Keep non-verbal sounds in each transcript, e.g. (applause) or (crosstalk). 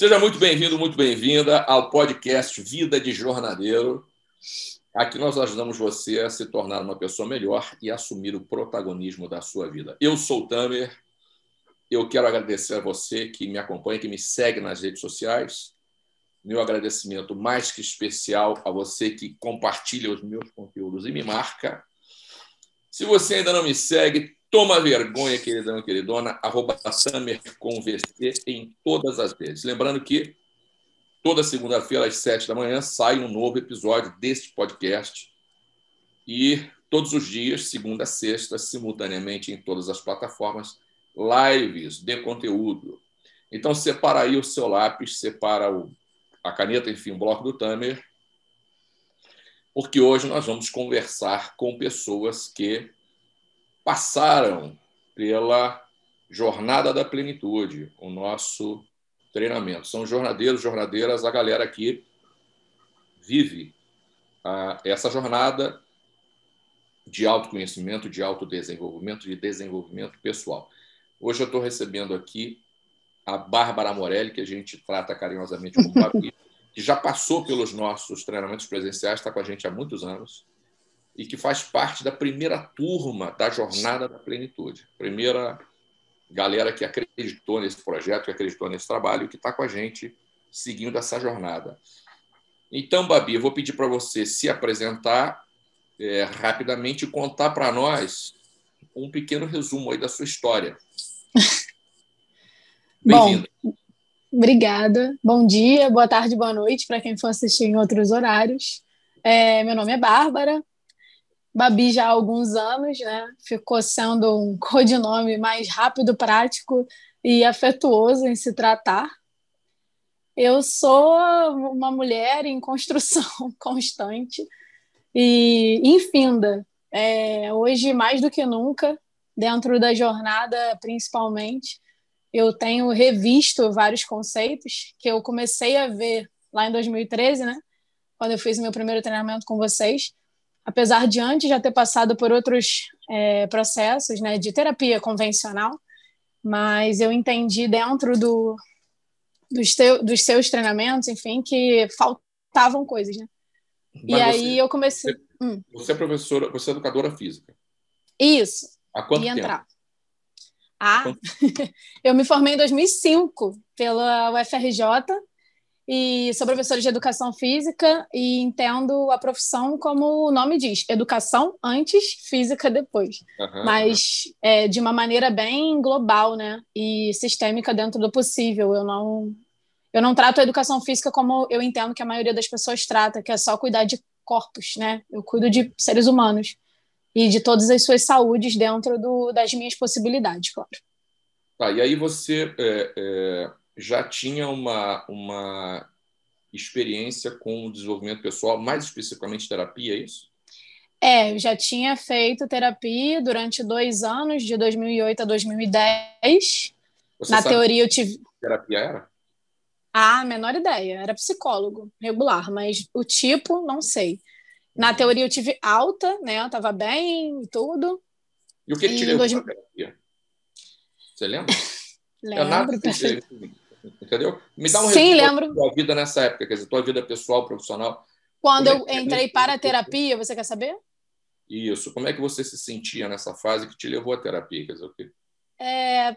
Seja muito bem-vindo, muito bem-vinda ao podcast Vida de Jornadeiro. Aqui nós ajudamos você a se tornar uma pessoa melhor e assumir o protagonismo da sua vida. Eu sou o Tamer. Eu quero agradecer a você que me acompanha, que me segue nas redes sociais. Meu agradecimento mais que especial a você que compartilha os meus conteúdos e me marca. Se você ainda não me segue, toma vergonha, queridão e queridona, arroba em todas as redes. Lembrando que toda segunda-feira, às sete da manhã, sai um novo episódio deste podcast. E todos os dias, segunda a sexta, simultaneamente em todas as plataformas, lives de conteúdo. Então, separa aí o seu lápis, separa o, a caneta, enfim, o bloco do Tamer, porque hoje nós vamos conversar com pessoas que passaram pela jornada da plenitude, o nosso treinamento. São jornadeiros, jornadeiras, a galera que vive ah, essa jornada de autoconhecimento, de autodesenvolvimento, de desenvolvimento pessoal. Hoje eu estou recebendo aqui a Bárbara Morelli, que a gente trata carinhosamente como (laughs) Babi, que já passou pelos nossos treinamentos presenciais, está com a gente há muitos anos e que faz parte da primeira turma da Jornada da Plenitude. Primeira galera que acreditou nesse projeto, que acreditou nesse trabalho, que está com a gente seguindo essa jornada. Então, Babi, eu vou pedir para você se apresentar é, rapidamente e contar para nós um pequeno resumo aí da sua história. (laughs) Bom, obrigada. Bom dia, boa tarde, boa noite para quem for assistir em outros horários. É, meu nome é Bárbara, Babi já há alguns anos, né? Ficou sendo um (laughs) codinome mais rápido, prático e afetuoso em se tratar. Eu sou uma mulher em construção (laughs) constante e infinda. É, hoje, mais do que nunca, dentro da jornada, principalmente, eu tenho revisto vários conceitos que eu comecei a ver lá em 2013, né? Quando eu fiz o meu primeiro treinamento com vocês apesar de antes já ter passado por outros é, processos né, de terapia convencional, mas eu entendi dentro do, dos, teu, dos seus treinamentos, enfim, que faltavam coisas, né? Mas e aí eu comecei. Você, hum. você, é professora, você é educadora física. Isso. Há quanto tempo? Entrar. Ah, (laughs) eu me formei em 2005 pela UFRJ e sou professora de educação física e entendo a profissão como o nome diz, educação antes, física depois. Uhum, Mas uhum. É, de uma maneira bem global, né? E sistêmica dentro do possível. Eu não, eu não trato a educação física como eu entendo que a maioria das pessoas trata, que é só cuidar de corpos, né? Eu cuido de seres humanos e de todas as suas saúdes dentro do, das minhas possibilidades, claro. Tá, e aí você é, é já tinha uma, uma experiência com o desenvolvimento pessoal, mais especificamente terapia, é isso? É, eu já tinha feito terapia durante dois anos, de 2008 a 2010. Você Na teoria, eu tive. Que terapia era? Ah, menor ideia. Era psicólogo regular, mas o tipo, não sei. Na teoria, eu tive alta, né? Eu tava bem e tudo. E o que, que te levou dois... terapia? Você lembra? Lembro, (laughs) é nada entendeu? Me dá um Sim, lembro. da tua vida nessa época, quer dizer, tua vida pessoal, profissional. Quando é eu entrei para a terapia, você quer saber? Isso. Como é que você se sentia nessa fase que te levou à terapia? Quer dizer, o quê? É...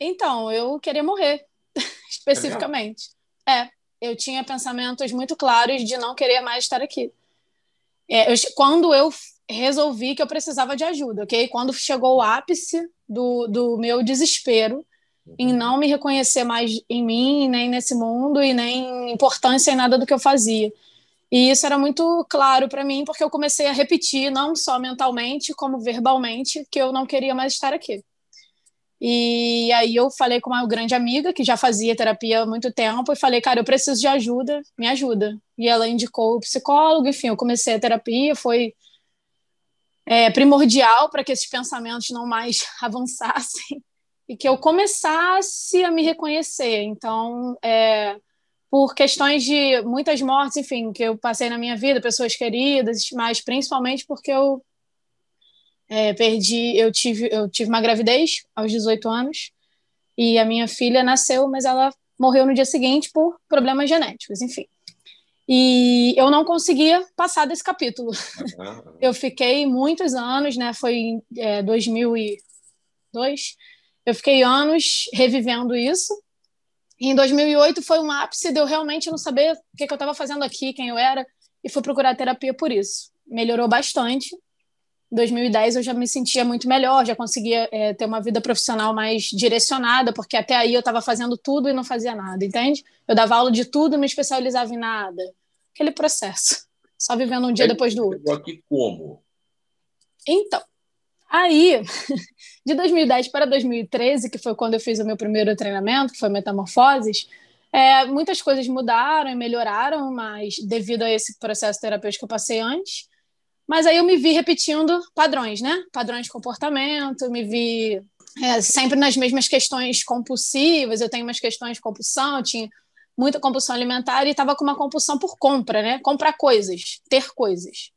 Então, eu queria morrer, (laughs) especificamente. É, é, eu tinha pensamentos muito claros de não querer mais estar aqui. É, eu, quando eu resolvi que eu precisava de ajuda, ok? Quando chegou o ápice do, do meu desespero, em não me reconhecer mais em mim, nem nesse mundo, e nem importância em nada do que eu fazia. E isso era muito claro para mim, porque eu comecei a repetir, não só mentalmente, como verbalmente, que eu não queria mais estar aqui. E aí eu falei com uma grande amiga que já fazia terapia há muito tempo e falei, cara, eu preciso de ajuda, me ajuda. E ela indicou o psicólogo, enfim, eu comecei a terapia, foi é, primordial para que esses pensamentos não mais (laughs) avançassem e que eu começasse a me reconhecer. Então, é, por questões de muitas mortes, enfim, que eu passei na minha vida, pessoas queridas, mas principalmente porque eu é, perdi, eu tive, eu tive uma gravidez aos 18 anos e a minha filha nasceu, mas ela morreu no dia seguinte por problemas genéticos, enfim. E eu não conseguia passar desse capítulo. Eu fiquei muitos anos, né? Foi em é, 2002. Eu fiquei anos revivendo isso. E em 2008 foi um ápice de eu realmente não saber o que, que eu estava fazendo aqui, quem eu era, e fui procurar terapia por isso. Melhorou bastante. Em 2010 eu já me sentia muito melhor, já conseguia é, ter uma vida profissional mais direcionada, porque até aí eu estava fazendo tudo e não fazia nada, entende? Eu dava aula de tudo e me especializava em nada. Aquele processo. Só vivendo um dia depois do outro. Aqui como? Então, aí, (laughs) de 2010 para 2013, que foi quando eu fiz o meu primeiro treinamento, que foi Metamorfoses, é, muitas coisas mudaram e melhoraram, mas devido a esse processo terapêutico que eu passei antes. Mas aí eu me vi repetindo padrões, né? Padrões de comportamento, me vi é, sempre nas mesmas questões compulsivas. Eu tenho umas questões de compulsão, tinha muita compulsão alimentar e estava com uma compulsão por compra, né? Comprar coisas, ter coisas.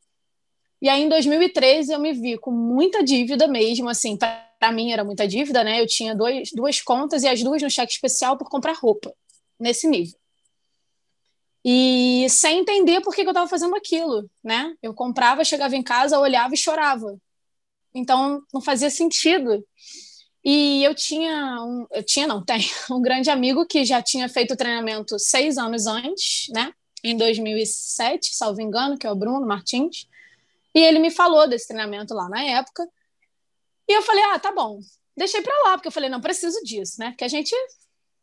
E aí, em 2013, eu me vi com muita dívida mesmo, assim, para mim era muita dívida, né? Eu tinha dois, duas contas e as duas no cheque especial por comprar roupa, nesse nível. E sem entender por que, que eu estava fazendo aquilo, né? Eu comprava, chegava em casa, olhava e chorava. Então, não fazia sentido. E eu tinha, um, eu tinha, não, (laughs) tem, um grande amigo que já tinha feito treinamento seis anos antes, né? Em 2007, salvo engano, que é o Bruno Martins. E ele me falou desse treinamento lá na época. E eu falei, ah, tá bom. Deixei para lá, porque eu falei, não preciso disso, né? Porque a gente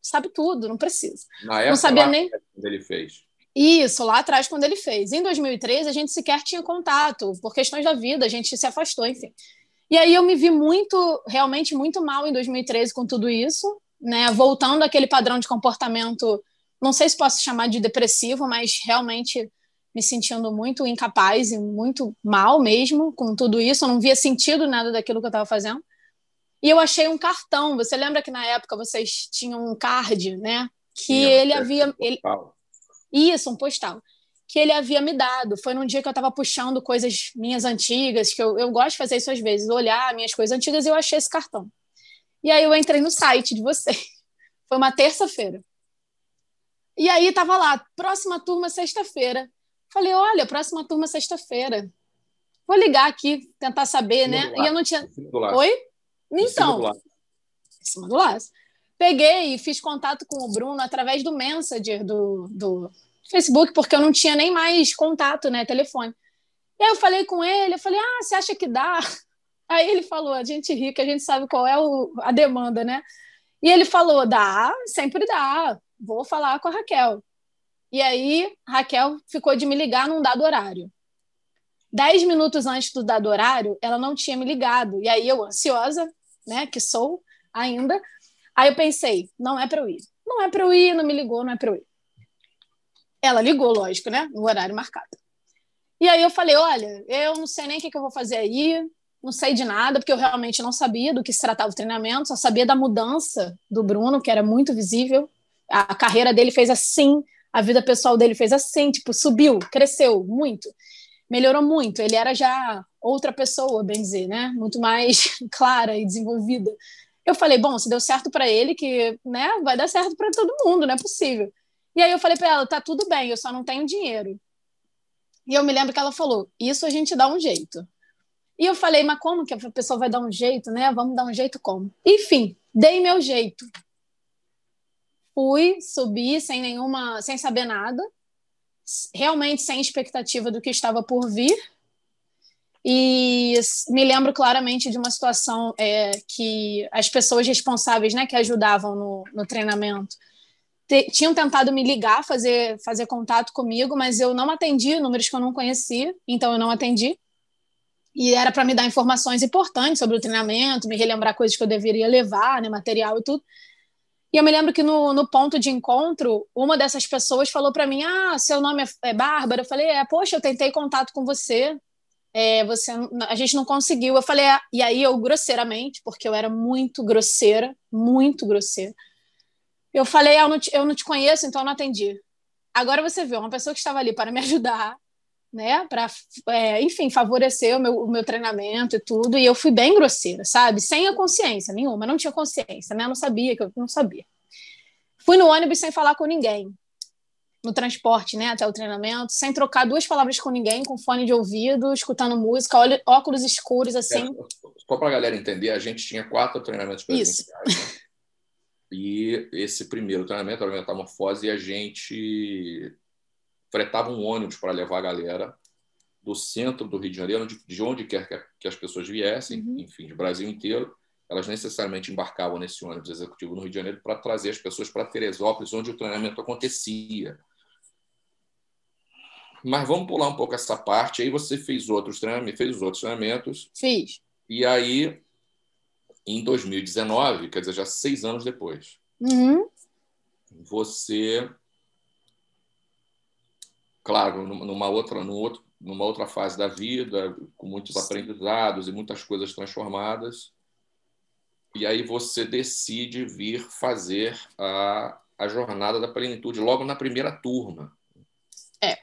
sabe tudo, não precisa. Na época, não sabia nem. Ele fez. Isso, lá atrás, quando ele fez. Em 2013, a gente sequer tinha contato, por questões da vida, a gente se afastou, enfim. E aí eu me vi muito, realmente muito mal em 2013 com tudo isso, né? Voltando àquele padrão de comportamento, não sei se posso chamar de depressivo, mas realmente me sentindo muito incapaz e muito mal mesmo com tudo isso. Eu não via sentido nada daquilo que eu estava fazendo. E eu achei um cartão. Você lembra que na época vocês tinham um card, né? Que Sim, ele havia. Ele, isso, um postal. Que ele havia me dado. Foi num dia que eu estava puxando coisas minhas antigas, que eu, eu gosto de fazer isso às vezes, olhar minhas coisas antigas e eu achei esse cartão. E aí eu entrei no site de vocês. (laughs) Foi uma terça-feira. E aí estava lá, próxima turma sexta-feira. Falei, olha, próxima turma sexta-feira. Vou ligar aqui, tentar saber, né? E eu não tinha. Oi? Então. Em cima do laço peguei e fiz contato com o Bruno através do Messenger do, do Facebook, porque eu não tinha nem mais contato, né, telefone. E aí eu falei com ele, eu falei, ah, você acha que dá? (laughs) Aí ele falou, a gente rica, a gente sabe qual é o, a demanda, né? E ele falou, dá, sempre dá, vou falar com a Raquel. E aí, Raquel ficou de me ligar num dado horário. Dez minutos antes do dado horário, ela não tinha me ligado. E aí eu, ansiosa, né, que sou ainda, Aí eu pensei, não é para eu ir. Não é para eu ir, não me ligou, não é para eu ir. Ela ligou, lógico, né? No horário marcado. E aí eu falei, olha, eu não sei nem o que, que eu vou fazer aí, não sei de nada, porque eu realmente não sabia do que se tratava o treinamento, só sabia da mudança do Bruno, que era muito visível. A carreira dele fez assim, a vida pessoal dele fez assim, tipo, subiu, cresceu muito, melhorou muito. Ele era já outra pessoa, bem dizer, né? Muito mais (laughs) clara e desenvolvida. Eu falei, bom, se deu certo para ele, que né, vai dar certo para todo mundo, não é possível. E aí eu falei para ela, tá tudo bem, eu só não tenho dinheiro. E eu me lembro que ela falou, isso a gente dá um jeito. E eu falei, mas como que a pessoa vai dar um jeito, né? Vamos dar um jeito como? Enfim, dei meu jeito. Fui, subi sem nenhuma, sem saber nada, realmente sem expectativa do que estava por vir. E me lembro claramente de uma situação é, que as pessoas responsáveis, né, que ajudavam no, no treinamento, te, tinham tentado me ligar, fazer, fazer contato comigo, mas eu não atendi números que eu não conhecia, então eu não atendi. E era para me dar informações importantes sobre o treinamento, me relembrar coisas que eu deveria levar, né, material e tudo. E eu me lembro que no, no ponto de encontro, uma dessas pessoas falou para mim: Ah, seu nome é, é Bárbara? Eu falei: É, poxa, eu tentei contato com você, é, você, a gente não conseguiu. Eu falei, ah, e aí eu grosseiramente, porque eu era muito grosseira, muito grosseira. Eu falei, ah, eu, não te, eu não te conheço, então eu não atendi. Agora você vê, uma pessoa que estava ali para me (laughs) ajudar, né, para, é, enfim, favorecer o meu, o meu treinamento e tudo, e eu fui bem grosseira, sabe? Sem a consciência nenhuma, não tinha consciência, né? Eu não sabia que eu não sabia. Fui no ônibus sem falar com ninguém. No transporte, né, até o treinamento, sem trocar duas palavras com ninguém, com fone de ouvido, escutando música, óculos escuros, assim. É, só para a galera entender, a gente tinha quatro treinamentos presenciais. Né? E esse primeiro treinamento era a metamorfose e a gente fretava um ônibus para levar a galera do centro do Rio de Janeiro, de onde quer que as pessoas viessem, uhum. enfim, do Brasil inteiro, elas necessariamente embarcavam nesse ônibus executivo no Rio de Janeiro para trazer as pessoas para Teresópolis, onde o treinamento acontecia. Mas vamos pular um pouco essa parte. Aí você fez outros treinamentos, fez outros treinamentos. Fiz. E aí, em 2019, quer dizer, já seis anos depois, uhum. você, claro, numa outra, num outro, numa outra fase da vida, com muitos aprendizados e muitas coisas transformadas, e aí você decide vir fazer a, a jornada da plenitude logo na primeira turma. É.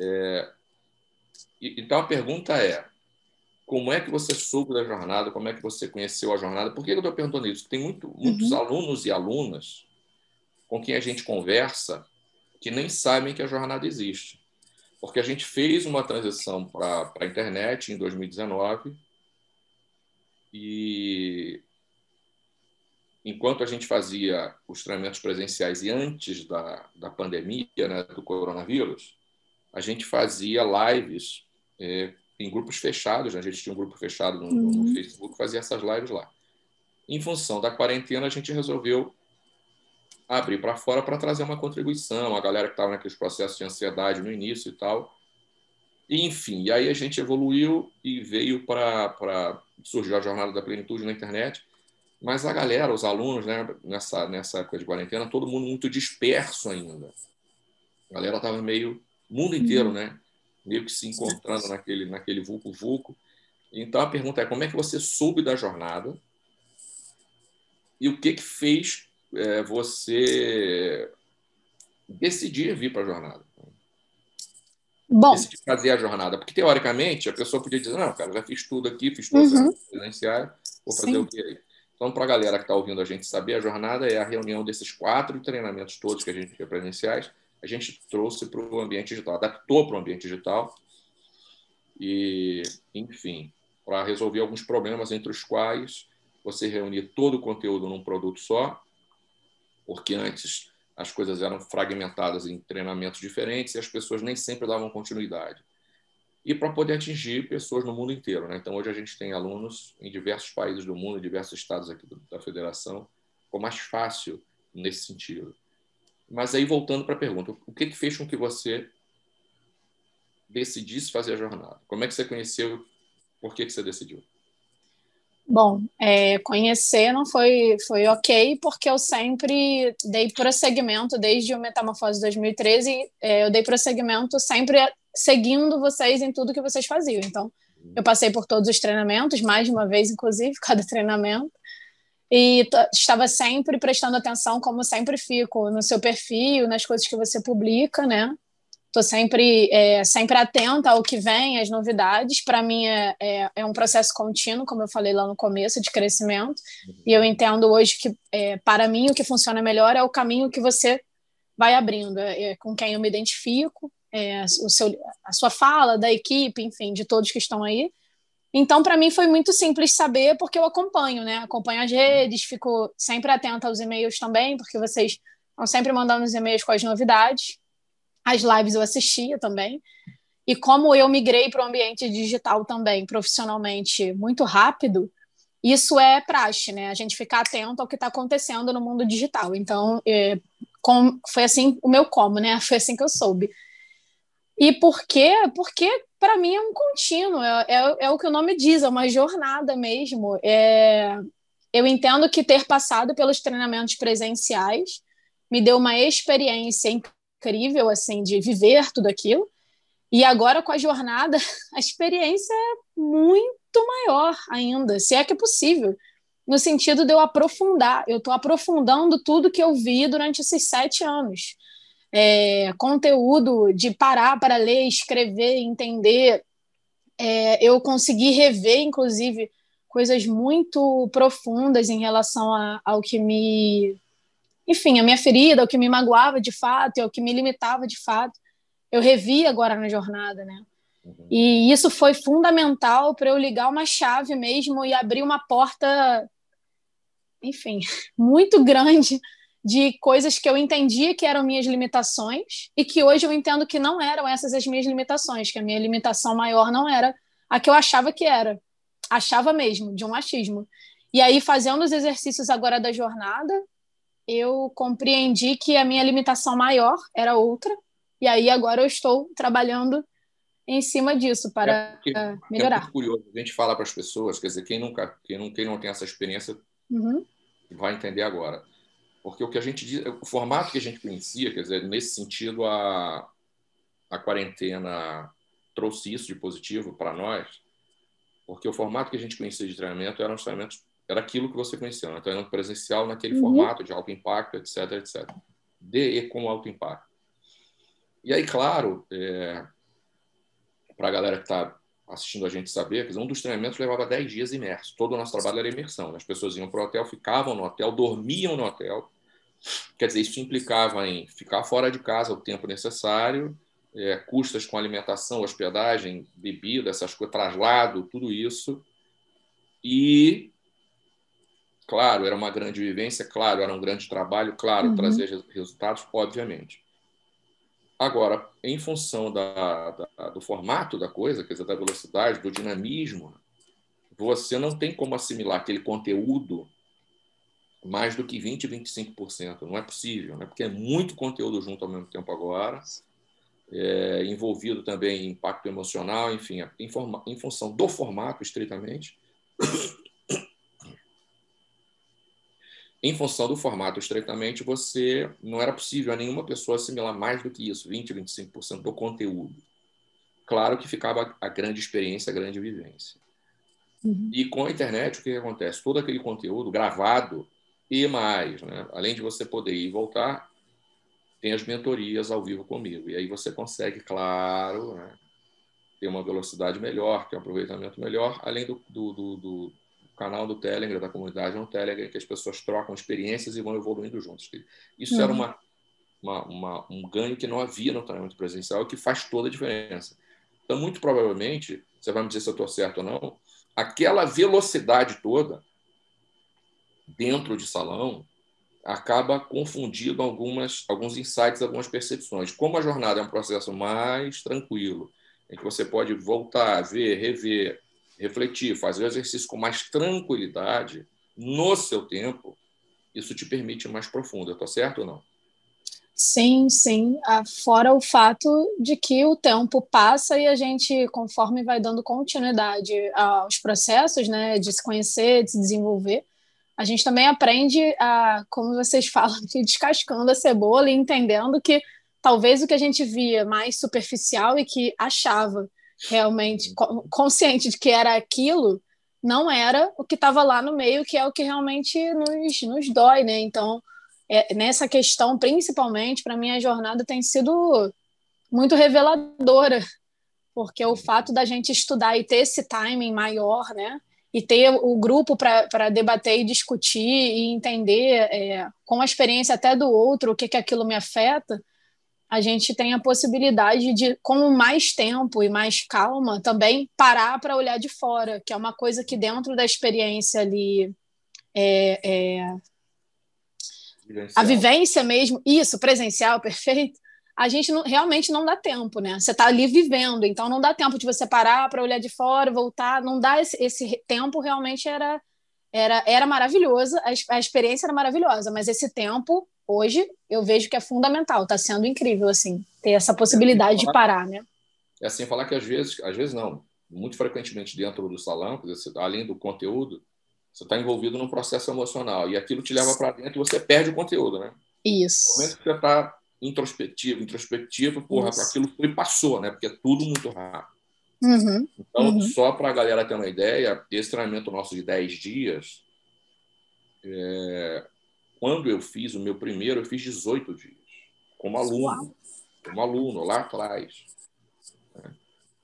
é então a pergunta é: como é que você soube da jornada? Como é que você conheceu a jornada? Por que eu estou perguntando isso? Tem muito, muitos uhum. alunos e alunas com quem a gente conversa que nem sabem que a jornada existe. Porque a gente fez uma transição para a internet em 2019 e enquanto a gente fazia os treinamentos presenciais e antes da, da pandemia, né, do coronavírus, a gente fazia lives é, em grupos fechados. Né? A gente tinha um grupo fechado no, uhum. no Facebook, fazia essas lives lá. Em função da quarentena, a gente resolveu abrir para fora para trazer uma contribuição, a galera que estava naqueles processos de ansiedade no início e tal. E, enfim, e aí a gente evoluiu e veio para surgir a jornada da plenitude na internet. Mas a galera, os alunos, né, nessa, nessa época de quarentena, todo mundo muito disperso ainda. A galera estava meio. mundo inteiro, uhum. né? meio que se encontrando naquele, naquele vulco-vulco. Então, a pergunta é como é que você soube da jornada e o que, que fez é, você decidir vir para a jornada? Bom. Decidir fazer a jornada. Porque, teoricamente, a pessoa podia dizer, não, cara, já fiz tudo aqui, fiz tudo uhum. presenciais, vou fazer Sim. o que aí? Então, para a galera que está ouvindo a gente saber, a jornada é a reunião desses quatro treinamentos todos que a gente tinha presenciais, a gente trouxe para o ambiente digital, adaptou para o ambiente digital e, enfim, para resolver alguns problemas entre os quais você reunir todo o conteúdo num produto só, porque antes as coisas eram fragmentadas em treinamentos diferentes e as pessoas nem sempre davam continuidade. E para poder atingir pessoas no mundo inteiro. Né? Então, hoje a gente tem alunos em diversos países do mundo, em diversos estados aqui da federação, ficou mais fácil nesse sentido. Mas aí, voltando para a pergunta, o que, que fez com que você decidisse fazer a jornada? Como é que você conheceu? Por que, que você decidiu? Bom, é, conhecer não foi, foi ok, porque eu sempre dei prosseguimento, desde o Metamorfose 2013, é, eu dei prosseguimento sempre seguindo vocês em tudo que vocês faziam. Então, eu passei por todos os treinamentos, mais de uma vez, inclusive, (laughs) cada treinamento, e estava sempre prestando atenção, como sempre fico, no seu perfil, nas coisas que você publica, né? Estou sempre, é, sempre atenta ao que vem, às novidades. Para mim é, é, é, um processo contínuo, como eu falei lá no começo, de crescimento. E eu entendo hoje que, é, para mim, o que funciona melhor é o caminho que você vai abrindo, é, é com quem eu me identifico, é, o seu, a sua fala, da equipe, enfim, de todos que estão aí. Então, para mim, foi muito simples saber, porque eu acompanho, né? Acompanho as redes, fico sempre atenta aos e-mails também, porque vocês estão sempre mandando os e-mails com as novidades. As lives eu assistia também. E como eu migrei para o ambiente digital também, profissionalmente, muito rápido, isso é praxe, né? A gente ficar atento ao que está acontecendo no mundo digital. Então, é, com, foi assim o meu como, né? (laughs) Foi assim que eu soube. E por quê? Porque para mim é um contínuo, é, é, é, o que o nome diz, é uma jornada mesmo. É, eu entendo que ter passado pelos treinamentos presenciais me deu uma experiência incrível, assim, de viver tudo aquilo. E agora com a jornada, (laughs) a experiência é muito maior ainda, se é que é possível, no sentido de eu aprofundar. Eu estou aprofundando tudo que eu vi durante esses sete anos é, conteúdo de parar para ler, escrever, entender. É, eu consegui rever, inclusive, coisas muito profundas em relação a, ao que me enfim, a minha ferida, o que me magoava de fato, o que me limitava de fato, eu revi agora na jornada, né? Uhum. E isso foi fundamental para eu ligar uma chave mesmo e abrir uma porta, enfim, (laughs) muito grande de coisas que eu entendia que eram minhas limitações e que hoje eu entendo que não eram essas as minhas limitações, que a minha limitação maior não era a que eu achava que era. Achava mesmo, de um machismo. E aí, fazendo os exercícios agora da jornada, eu compreendi que a minha limitação maior era outra, e aí agora eu estou trabalhando em cima disso para é porque, melhorar. É muito curioso, a gente fala para as pessoas, quer dizer, quem nunca, quem não, quem não tem essa experiência uhum. vai entender agora. Porque o que a gente diz, o formato que a gente conhecia, quer dizer, nesse sentido, a, a quarentena trouxe isso de positivo para nós, porque o formato que a gente conhecia de treinamento era um treinamento, era aquilo que você conhecia, né? treinamento presencial naquele uhum. formato de alto impacto, etc, etc. DE com alto impacto. E aí, claro, é, para a galera que está assistindo a gente saber, quer dizer, um dos treinamentos levava 10 dias imerso. Todo o nosso trabalho era imersão. Né? As pessoas iam para o hotel, ficavam no hotel, dormiam no hotel. Quer dizer, isso implicava em ficar fora de casa o tempo necessário, é, custas com alimentação, hospedagem, bebida, essas coisas, traslado, tudo isso. E, claro, era uma grande vivência, claro, era um grande trabalho, claro, uhum. trazia resultados, obviamente. Agora, em função da, da, do formato da coisa, quer dizer, da velocidade, do dinamismo, você não tem como assimilar aquele conteúdo mais do que 20%, 25%. Não é possível, né? porque é muito conteúdo junto ao mesmo tempo agora, é, envolvido também em impacto emocional, enfim, em, forma, em função do formato, estritamente. Em função do formato estreitamente, você não era possível a nenhuma pessoa assimilar mais do que isso, 20, 25% do conteúdo. Claro que ficava a grande experiência, a grande vivência. Uhum. E com a internet, o que, que acontece? Todo aquele conteúdo gravado e mais, né? além de você poder ir e voltar, tem as mentorias ao vivo comigo. E aí você consegue, claro, né? ter uma velocidade melhor, ter um aproveitamento melhor, além do, do, do, do canal do Telegram, da comunidade no Telegram, que as pessoas trocam experiências e vão evoluindo juntos. Isso uhum. era uma, uma, uma, um ganho que não havia no treinamento presencial e que faz toda a diferença. Então, muito provavelmente, você vai me dizer se eu estou certo ou não, aquela velocidade toda dentro de salão acaba confundindo algumas, alguns insights, algumas percepções. Como a jornada é um processo mais tranquilo, em que você pode voltar, ver, rever, refletir, fazer o exercício com mais tranquilidade, no seu tempo, isso te permite mais profundo. Estou certo ou não? Sim, sim. Ah, fora o fato de que o tempo passa e a gente, conforme vai dando continuidade aos processos, né, de se conhecer, de se desenvolver, a gente também aprende a, como vocês (laughs) falam, de descascando a cebola e entendendo que talvez o que a gente via mais superficial e que achava realmente consciente de que era aquilo, não era o que estava lá no meio, que é o que realmente nos, nos dói, né? Então, é, nessa questão, principalmente, para mim, a jornada tem sido muito reveladora, porque o fato da gente estudar e ter esse timing maior, né? E ter o grupo para debater e discutir e entender é, com a experiência até do outro o que, que aquilo me afeta, a gente tem a possibilidade de, com mais tempo e mais calma, também parar para olhar de fora, que é uma coisa que dentro da experiência ali é, é a vivência mesmo, isso, presencial, (laughs) perfeito. A gente não, realmente não dá tempo, né? Você está ali vivendo, então não dá tempo de você parar para olhar de fora, voltar, não dá esse, esse tempo realmente era era, era maravilhoso, a, a experiência era maravilhosa, mas esse tempo hoje eu vejo que é fundamental, está sendo incrível assim, ter essa possibilidade de parar, né? É assim falar que às vezes, às vezes não, muito frequentemente dentro do salão, dizer, além do conteúdo, você está envolvido num processo emocional e aquilo te leva para dentro e você perde o conteúdo, né? Isso. No momento que você está introspectivo, introspectivo, porra, Isso. aquilo foi passou, né? Porque é tudo muito rápido. Uhum. Então, uhum. só para a galera ter uma ideia, esse treinamento nosso de 10 dias, é, quando eu fiz o meu primeiro, eu fiz 18 dias, como aluno, como aluno, lá atrás. Né?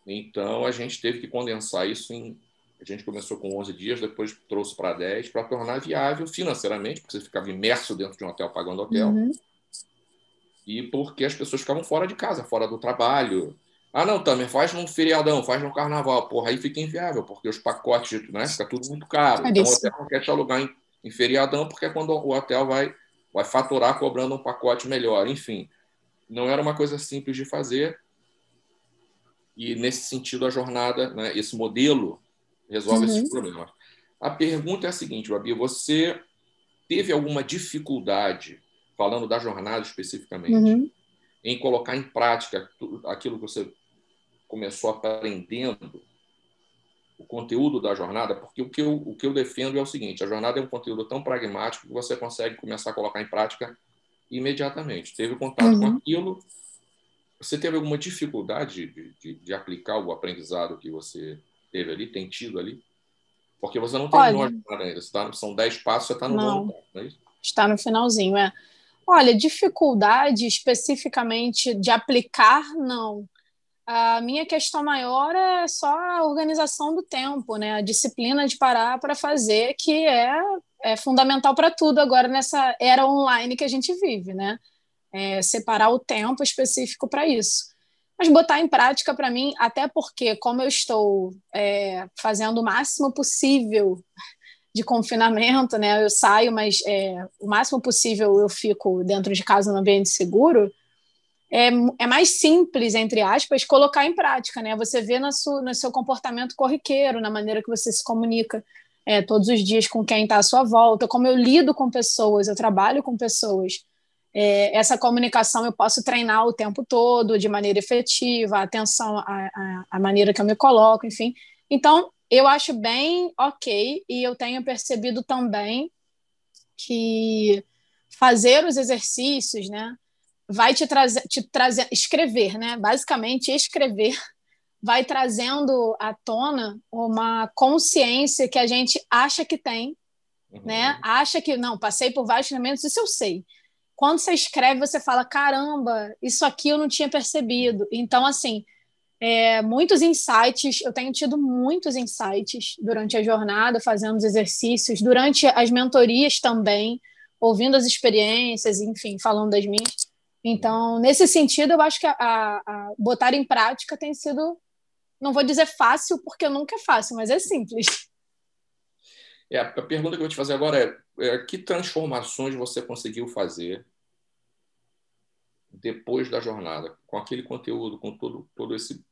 Então, a gente teve que condensar isso em A gente começou com 11 dias, depois trouxe para 10, para tornar viável financeiramente, porque você ficava imerso dentro de um hotel pagando hotel. Uhum. E porque as pessoas ficavam fora de casa, fora do trabalho. Ah, não, também faz num feriadão, faz num carnaval. Porra, aí fica inviável, porque os pacotes, né, fica tudo muito caro. É então o hotel não quer te alugar em, em feriadão, porque é quando o hotel vai, vai faturar cobrando um pacote melhor. Enfim, não era uma coisa simples de fazer. E, nesse sentido, a jornada, né, esse modelo, resolve uhum. esses problemas. A pergunta é a seguinte, Babi: você teve alguma dificuldade, falando da jornada especificamente, uhum. em colocar em prática aquilo que você começou aprendendo, o conteúdo da jornada? Porque o que, eu, o que eu defendo é o seguinte: a jornada é um conteúdo tão pragmático que você consegue começar a colocar em prática imediatamente. Teve contato uhum. com aquilo, você teve alguma dificuldade de, de, de, aplicar o aprendizado que você teve ali, tem tido ali? Porque você não terminou Olha, a jornada ainda. Tá, são dez passos, você está no não, nono não é? Está no finalzinho, é. Olha, dificuldade especificamente de aplicar, não. A minha questão maior é só a organização do tempo, né? A disciplina de parar para fazer, que é, é fundamental para tudo agora nessa era online que a gente vive, né? é, separar o tempo específico para isso. Mas botar em prática para mim, até porque, como eu estou é, fazendo o máximo possível de confinamento, né? Eu saio, mas é, o máximo possível eu fico dentro de casa no ambiente seguro. É, é mais simples, entre aspas, colocar em prática, né? Você vê no seu, no seu comportamento corriqueiro, na maneira que você se comunica é, todos os dias com quem está à sua volta, como eu lido com pessoas, eu trabalho com pessoas é, essa comunicação eu posso treinar o tempo todo, de maneira efetiva, a atenção à, à, maneira que eu me coloco, enfim. Então, eu acho bem ok, e eu tenho percebido também que fazer os exercícios, né, vai te trazer, te trazer, escrever, né, basicamente escrever, vai trazendo à tona uma consciência que a gente acha que tem, né, uhum. né, acha que, não, passei por vários treinamentos, isso eu sei, quando você escreve, você fala: caramba, isso aqui eu não tinha percebido. Então, assim, é, muitos insights, eu tenho tido muitos insights durante a jornada, fazendo os exercícios, durante as mentorias também, ouvindo as experiências, enfim, falando das minhas. Então, nesse sentido, eu acho que a, a, a botar em prática tem sido, não vou dizer fácil, porque nunca é fácil, mas é simples. É, a pergunta que eu vou te fazer agora é, é que transformações você conseguiu fazer depois da jornada, com aquele conteúdo, com todo, todo esse,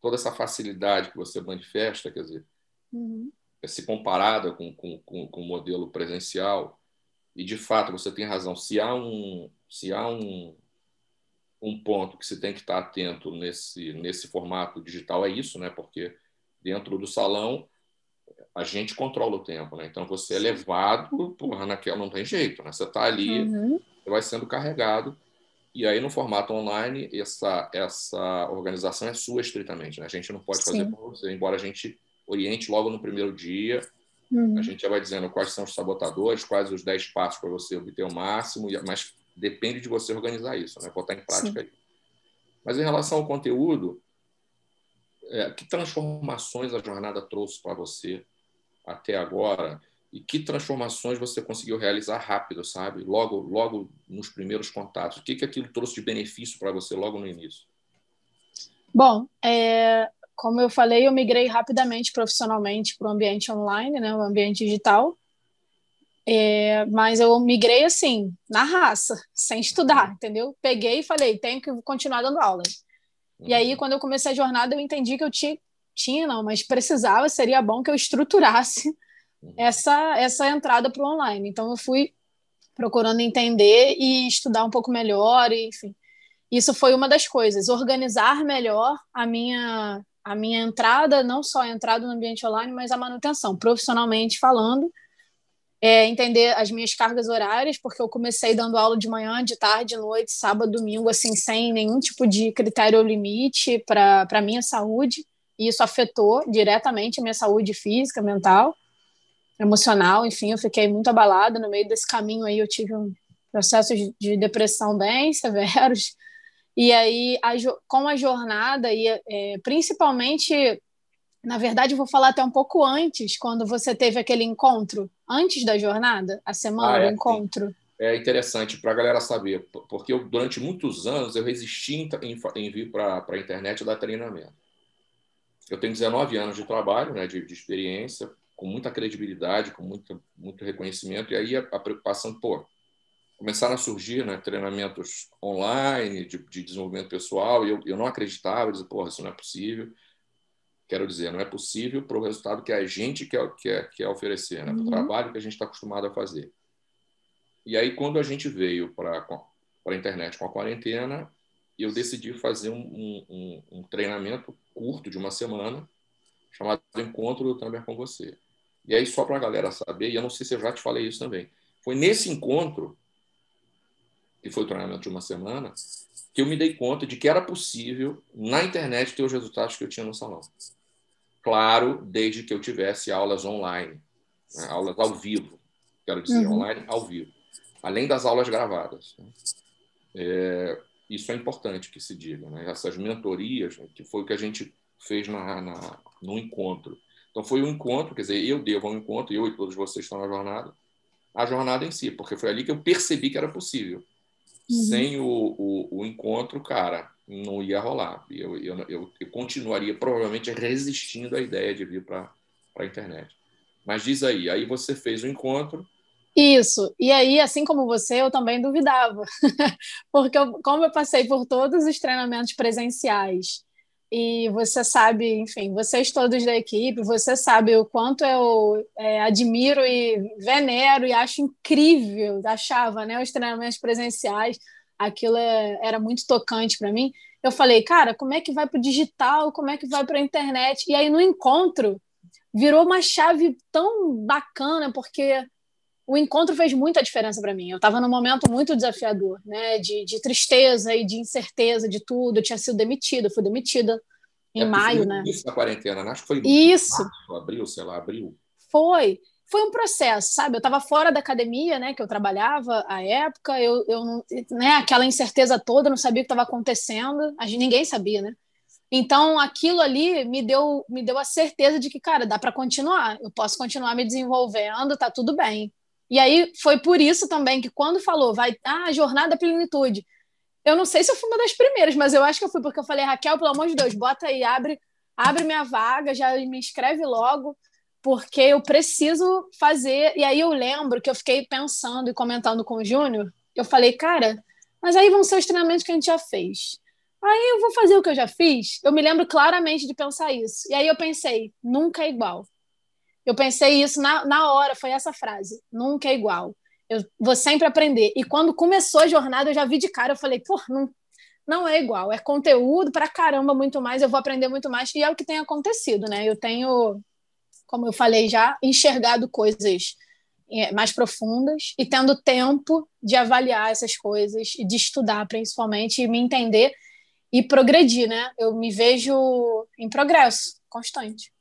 toda essa facilidade que você manifesta, quer dizer, uhum. se comparada com, com, com, com o modelo presencial, e de fato você tem razão, se há um, se há um, um ponto que se tem que estar atento nesse, nesse formato digital, é isso, né? porque dentro do salão a gente controla o tempo, né? Então você é levado, porra, naquela não tem jeito, né? Você está ali, uhum. você vai sendo carregado e aí, no formato online, essa, essa organização é sua estritamente. Né? A gente não pode fazer por você, embora a gente oriente logo no primeiro dia. Uhum. A gente já vai dizendo quais são os sabotadores, quais os 10 passos para você obter o máximo, mas depende de você organizar isso, né? botar em prática aí. Mas em relação ao conteúdo, é, que transformações a jornada trouxe para você até agora? e que transformações você conseguiu realizar rápido, sabe? Logo, logo nos primeiros contatos. O que que aquilo trouxe de benefício para você logo no início? Bom, é, como eu falei, eu migrei rapidamente profissionalmente para o ambiente online, né, o ambiente digital. É, mas eu migrei assim, na raça, (laughs) sem estudar, entendeu? Peguei e falei, tenho que continuar dando aula. Uhum. E aí, uhum. quando eu comecei a jornada, eu entendi que eu tinha, tinha não, mas precisava, seria bom que eu estruturasse essa, essa entrada para o online. Então, eu fui procurando entender e estudar um pouco melhor, e, enfim. Isso foi uma das coisas, organizar melhor a minha, a minha entrada, não só a entrada no ambiente online, mas a manutenção, profissionalmente falando, é, entender as minhas cargas horárias, porque eu comecei dando aula de manhã, de tarde, de noite, sábado, domingo, assim, sem nenhum tipo de critério ou limite para a minha saúde, e isso afetou diretamente a minha saúde física, mental emocional, enfim, eu fiquei muito abalada. No meio desse caminho aí, eu tive um processos de depressão bem (laughs) severos, e aí a, com a jornada, e é, principalmente na verdade, vou falar até um pouco antes, quando você teve aquele encontro, antes da jornada, a semana ah, é, do encontro. Sim. É interessante para a galera saber, porque eu, durante muitos anos eu resisti em, em, em vir para a internet dar treinamento. Eu tenho 19 anos de trabalho, né, de, de experiência, com muita credibilidade, com muito, muito reconhecimento, e aí a, a preocupação, pô, começaram a surgir né, treinamentos online de, de desenvolvimento pessoal, e eu, eu não acreditava, eu dizia, porra, isso não é possível. Quero dizer, não é possível para o resultado que a gente quer, quer, quer oferecer, né, para o uhum. trabalho que a gente está acostumado a fazer. E aí, quando a gente veio para a internet com a quarentena, eu decidi fazer um, um, um, treinamento curto de uma semana, chamado Encontro do Tamer com Você. E aí, só para a galera saber, e eu não sei se eu já te falei isso também, foi nesse encontro, que foi o treinamento de uma semana, que eu me dei conta de que era possível, na internet, ter os resultados que eu tinha no salão. Claro, desde que eu tivesse aulas online, né, aulas ao vivo, quero dizer, uhum. online ao vivo, além das aulas gravadas. Né. É, isso é importante que se diga, né? essas mentorias, né, que foi o que a gente fez na, na, no encontro. Então, foi um encontro, quer dizer, eu devo um encontro, eu e todos vocês estão na jornada, a jornada em si, porque foi ali que eu percebi que era possível. Uhum. Sem o, o, o, encontro, cara, não ia rolar. Eu, eu, eu, eu continuaria provavelmente resistindo à ideia de vir para a internet. Mas diz aí, aí você fez o encontro, isso. E aí, assim como você, eu também duvidava. (laughs) Porque, eu, como eu passei por todos os treinamentos presenciais, e você sabe, enfim, vocês todos da equipe, você sabe o quanto eu é, admiro e venero e acho incrível, achava, né, os treinamentos presenciais, aquilo é, era muito tocante para mim. Eu falei, cara, como é que vai para o digital? Como é que vai para a internet? E aí, no encontro, virou uma chave tão bacana, porque o encontro fez muita diferença para mim. Eu estava num momento muito desafiador, né? De, de, tristeza e de incerteza de tudo. Eu tinha sido demitida, fui demitida em é maio, né? Isso na quarentena, né? Acho que foi isso. Março, abril, sei lá, abril. Foi. Foi um processo, sabe? Eu estava fora da academia, né? Que eu trabalhava à época. Eu, eu né? Aquela incerteza toda, não sabia o que estava acontecendo. A gente, ninguém sabia, né? Então, aquilo ali me deu, me deu a certeza de que, cara, dá para continuar. Eu posso continuar me desenvolvendo, tá tudo bem. E aí foi por isso também que quando falou, vai, ah, jornada plenitude. Eu não sei se eu fui uma das primeiras, mas eu acho que eu fui porque eu falei, Raquel, pelo amor de Deus, bota aí, abre, abre minha vaga, já me inscreve logo, porque eu preciso fazer. E aí eu lembro que eu fiquei pensando e comentando com o Júnior, eu falei, cara, mas aí vão ser os treinamentos que a gente já fez. Aí eu vou fazer o que eu já fiz. Eu me lembro claramente de pensar isso. E aí eu pensei, nunca é igual. Eu pensei isso na, na hora, foi essa frase: nunca é igual. Eu vou sempre aprender. E quando começou a jornada, eu já vi de cara, eu falei, pô, não, não é igual. É conteúdo para caramba muito mais, eu vou aprender muito mais. E é o que tem acontecido, né? Eu tenho, como eu falei já, enxergado coisas é, mais profundas e tendo tempo de avaliar essas coisas e de estudar, principalmente, e me entender e progredir, né? Eu me vejo em progresso constante.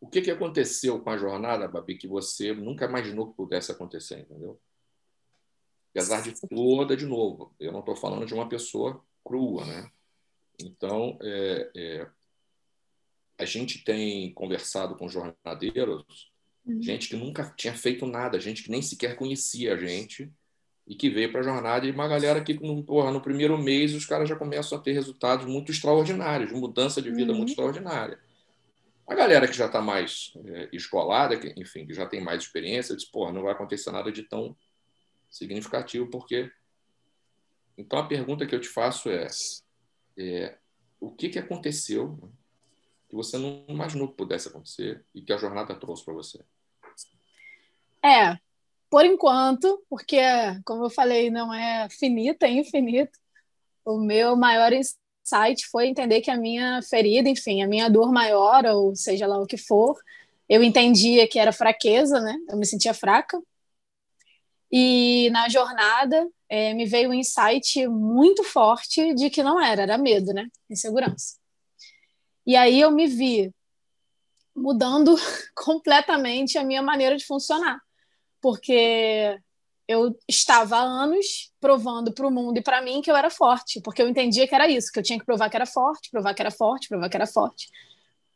O que, que aconteceu com a jornada, Babi, que você nunca imaginou que pudesse acontecer, entendeu? Apesar de toda, de novo, eu não estou falando de uma pessoa crua, né? Então, é, é, a gente tem conversado com jornadeiros, uhum. gente que nunca tinha feito nada, gente que nem sequer conhecia a gente e que veio para a jornada, e uma galera que, no, porra, no primeiro mês, os caras já começam a ter resultados muito extraordinários, mudança de vida uhum. muito extraordinária. A galera que já está mais é, escolada, que, enfim, que já tem mais experiência, diz, pô, não vai acontecer nada de tão significativo, porque... Então, a pergunta que eu te faço é, é o que, que aconteceu que você não imaginou que pudesse acontecer e que a jornada trouxe para você? É, por enquanto, porque, como eu falei, não é finito, é infinito. O meu maior site foi entender que a minha ferida, enfim, a minha dor maior, ou seja lá o que for, eu entendia que era fraqueza, né? Eu me sentia fraca. E na jornada é, me veio um insight muito forte de que não era, era medo, né? Insegurança. E aí eu me vi mudando (laughs) completamente a minha maneira de funcionar. Porque eu estava há anos provando para o mundo e para mim que eu era forte, porque eu entendia que era isso, que eu tinha que provar que era forte, provar que era forte, provar que era forte.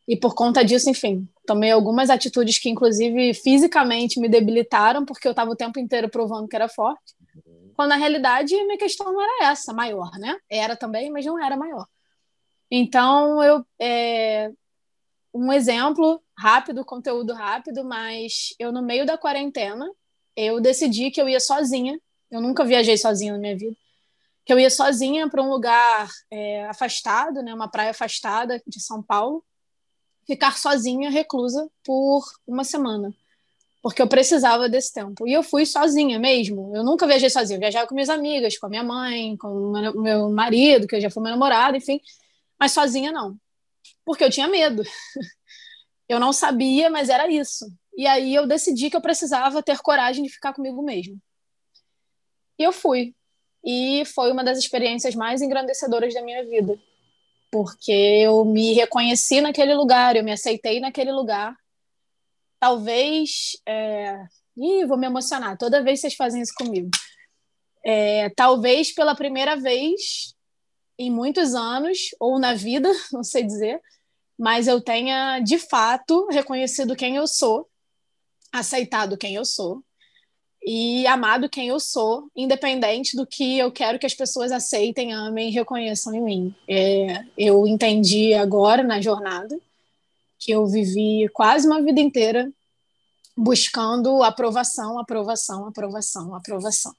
E por conta disso, enfim, tomei algumas atitudes que, inclusive, fisicamente me debilitaram, porque eu estava o tempo inteiro provando que era forte. Quando, na realidade, minha questão não era essa, maior, né? Era também, mas não era maior. Então, eu. É, um exemplo rápido, conteúdo rápido, mas eu, no meio da quarentena, eu decidi que eu ia sozinha. Eu nunca viajei sozinha na minha vida. Que eu ia sozinha para um lugar é, afastado, né, uma praia afastada de São Paulo, ficar sozinha, reclusa, por uma semana. Porque eu precisava desse tempo. E eu fui sozinha mesmo. Eu nunca viajei sozinha. Eu viajava com minhas amigas, com a minha mãe, com meu marido, que já foi meu namorado, enfim. Mas sozinha não. Porque eu tinha medo. (laughs) Eu não sabia, mas era isso. E aí eu decidi que eu precisava ter coragem de ficar comigo mesmo. E eu fui. E foi uma das experiências mais engrandecedoras da minha vida porque eu me reconheci naquele lugar, eu me aceitei naquele lugar. Talvez. É... Ih, vou me emocionar toda vez vocês fazem isso comigo. É, talvez pela primeira vez em muitos anos, ou na vida, (laughs) não sei dizer, mas eu tenha de fato reconhecido quem eu sou, aceitado quem eu sou, e amado quem eu sou, independente do que eu quero que as pessoas aceitem, amem e reconheçam em mim. É, eu entendi agora na jornada que eu vivi quase uma vida inteira buscando aprovação, aprovação, aprovação, aprovação.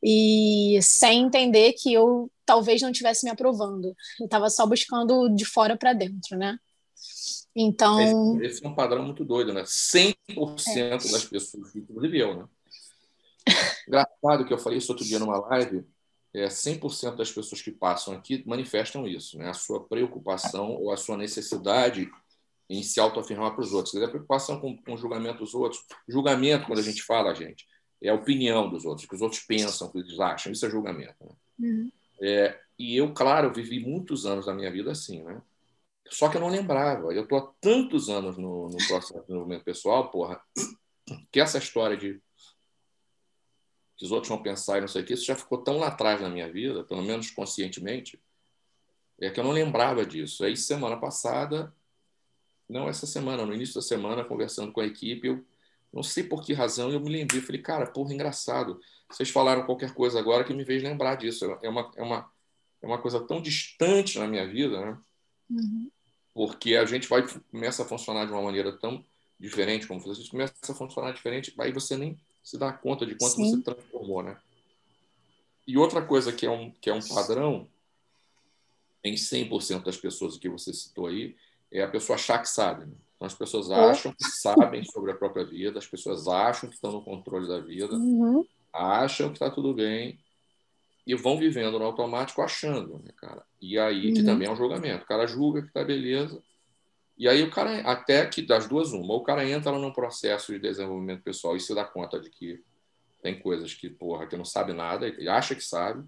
E sem entender que eu talvez não estivesse me aprovando. Eu estava só buscando de fora para dentro, né? Então. Esse, esse, é um padrão muito doido, né? 100% é. das pessoas, inclusive eu, né? Engraçado que eu falei isso outro dia numa live, é, 100% das pessoas que passam aqui manifestam isso, né? a sua preocupação ou a sua necessidade em se autoafirmar para os outros. A preocupação com, com o julgamento dos outros. Julgamento, quando a gente fala, gente, é a opinião dos outros, o que os outros pensam, o que eles acham. Isso é julgamento. Né? Uhum. É, e eu, claro, vivi muitos anos da minha vida assim, né? Só que eu não lembrava. Eu estou há tantos anos no, no processo de desenvolvimento pessoal, porra, (clears throat) que essa história de que os outros vão pensar e não sei o que, isso já ficou tão lá atrás na minha vida, pelo menos conscientemente, é que eu não lembrava disso. Aí, semana passada, não essa semana, no início da semana, conversando com a equipe, eu não sei por que razão, eu me lembrei, falei, cara, porra, engraçado, vocês falaram qualquer coisa agora que me fez lembrar disso. É uma, é uma, é uma coisa tão distante na minha vida, né? Uhum. Porque a gente vai começa a funcionar de uma maneira tão diferente, como você começa a funcionar diferente, aí você nem se dá conta de quanto Sim. você transformou, né? E outra coisa que é um, que é um padrão em 100% das pessoas que você citou aí é a pessoa achar que sabe. Né? Então, as pessoas acham que sabem sobre a própria vida, as pessoas acham que estão no controle da vida, uhum. acham que está tudo bem e vão vivendo no automático achando, né, cara? E aí, uhum. que também é um julgamento. O cara julga que está beleza, e aí o cara, até que das duas, uma, o cara entra num processo de desenvolvimento pessoal e se dá conta de que tem coisas que, porra, que não sabe nada, ele acha que sabe,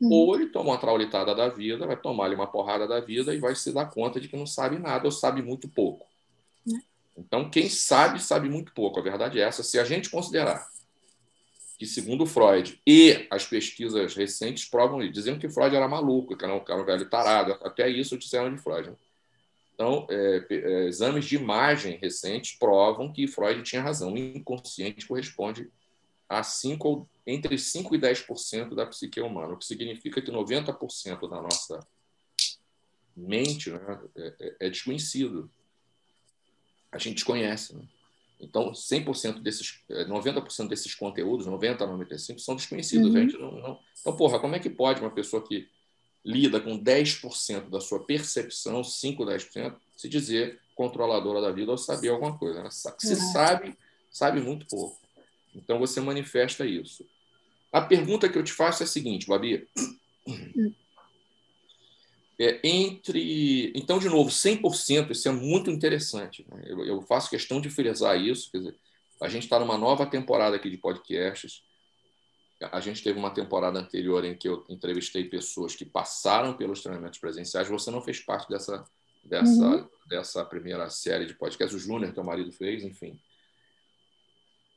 uhum. ou ele toma uma traulitada da vida, vai tomar ali uma porrada da vida e vai se dar conta de que não sabe nada ou sabe muito pouco. Então, quem sabe, sabe muito pouco. A verdade é essa. Se a gente considerar que, segundo Freud, e as pesquisas recentes provam isso, diziam que Freud era maluco, que era um, cara um velho tarado, até isso disseram de Freud. Né? Então, é, é, exames de imagem recentes provam que Freud tinha razão. O inconsciente corresponde a 5, entre 5% e 10% da psique humana, o que significa que 90% da nossa mente né, é, é, é, desconhecido. A gente desconhece. Né? Então, 100% desses, 90% é, desses conteúdos, 90% a 95%, são desconhecidos. Uhum. A gente não, não... Então, porra, como é que pode uma pessoa que lida com 10% da sua percepção, 5, 10%, se dizer controladora da vida ou saber alguma coisa. Né? Se sabe, sabe muito pouco. Então você manifesta isso. A pergunta que eu te faço é a seguinte, Babi. É, entre. Então, de novo, 100%, isso é muito interessante. Né? Eu, eu, faço questão de frisar isso. Quer dizer, a gente está numa nova temporada aqui de podcasts. A gente teve uma temporada anterior em que eu entrevistei pessoas que passaram pelos treinamentos presenciais. Você não fez parte dessa, dessa, uhum. dessa primeira série de podcasts. O Júnior, teu marido, fez, enfim.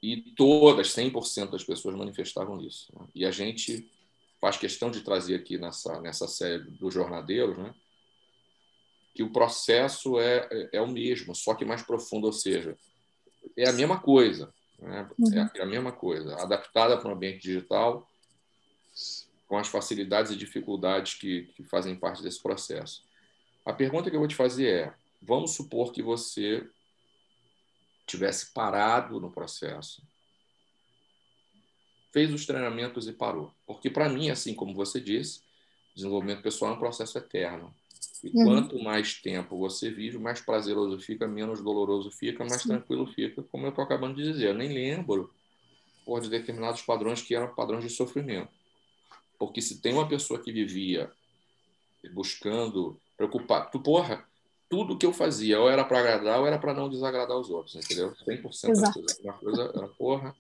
E todas, 100% das pessoas manifestavam isso. Né? E a gente faz questão de trazer aqui nessa, nessa série dos jornadeiros, né? que o processo é, é, é o mesmo, só que mais profundo, ou seja, é a mesma coisa. Né? Uhum. É a mesma coisa, adaptada para o ambiente digital, com as facilidades e dificuldades que, que fazem parte desse processo. A pergunta que eu vou te fazer é: vamos supor que você tivesse parado no processo, fez os treinamentos e parou. Porque, para mim, assim como você disse, desenvolvimento pessoal é um processo eterno. E uhum. quanto mais tempo você vive, mais prazeroso fica, menos doloroso fica, mais Sim. tranquilo fica, como eu estou acabando de dizer. Eu nem lembro por de determinados padrões que eram padrões de sofrimento. Porque se tem uma pessoa que vivia buscando, preocupado, tu, porra, tudo que eu fazia ou era para agradar ou era para não desagradar os outros, entendeu? 100% das coisas. Uma coisa era, porra,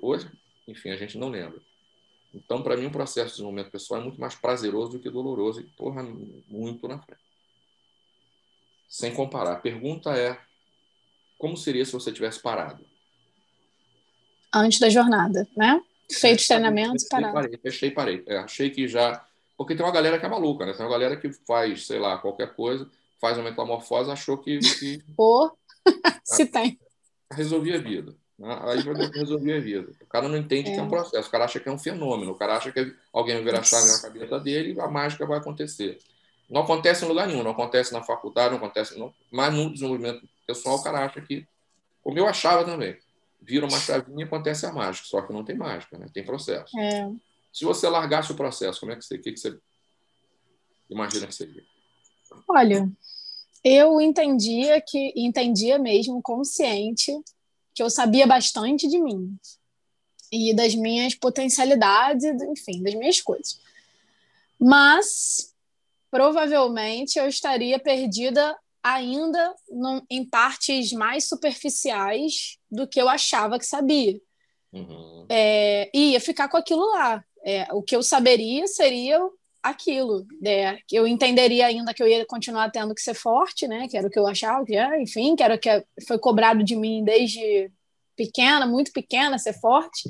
hoje, enfim, a gente não lembra. Então, para mim, o processo de desenvolvimento pessoal é muito mais prazeroso do que doloroso e, porra, muito na frente. Sem comparar. A pergunta é: como seria se você tivesse parado? Antes da jornada, né? Feito os treinamentos, parado. Parei, fechei, parei. É, achei que já. Porque tem uma galera que é maluca, né? Tem uma galera que faz, sei lá, qualquer coisa, faz uma metamorfose, achou que. que... (laughs) Pô, (laughs) se tem. Resolvia a vida. Né? Aí vai resolver a vida. O cara não entende é. que é um processo, o cara acha que é um fenômeno, o cara acha que alguém vai virar a chave na cabeça dele e a mágica vai acontecer. Não acontece em lugar nenhum, não acontece na faculdade, não acontece. Não, mas no desenvolvimento pessoal, o cara acha que. Como eu achava também. Vira uma chavinha e acontece a mágica, só que não tem mágica, né? tem processo. É. Se você largasse o processo, como é que você, que, que você imagina que seria? Olha, eu entendia que entendia mesmo consciente que eu sabia bastante de mim e das minhas potencialidades, enfim, das minhas coisas. Mas provavelmente eu estaria perdida ainda no, em partes mais superficiais do que eu achava que sabia. Uhum. É, e ia ficar com aquilo lá. É, o que eu saberia seria aquilo. Né? Eu entenderia ainda que eu ia continuar tendo que ser forte, né? Que era o que eu achava que enfim, que era o que foi cobrado de mim desde pequena, muito pequena, ser forte.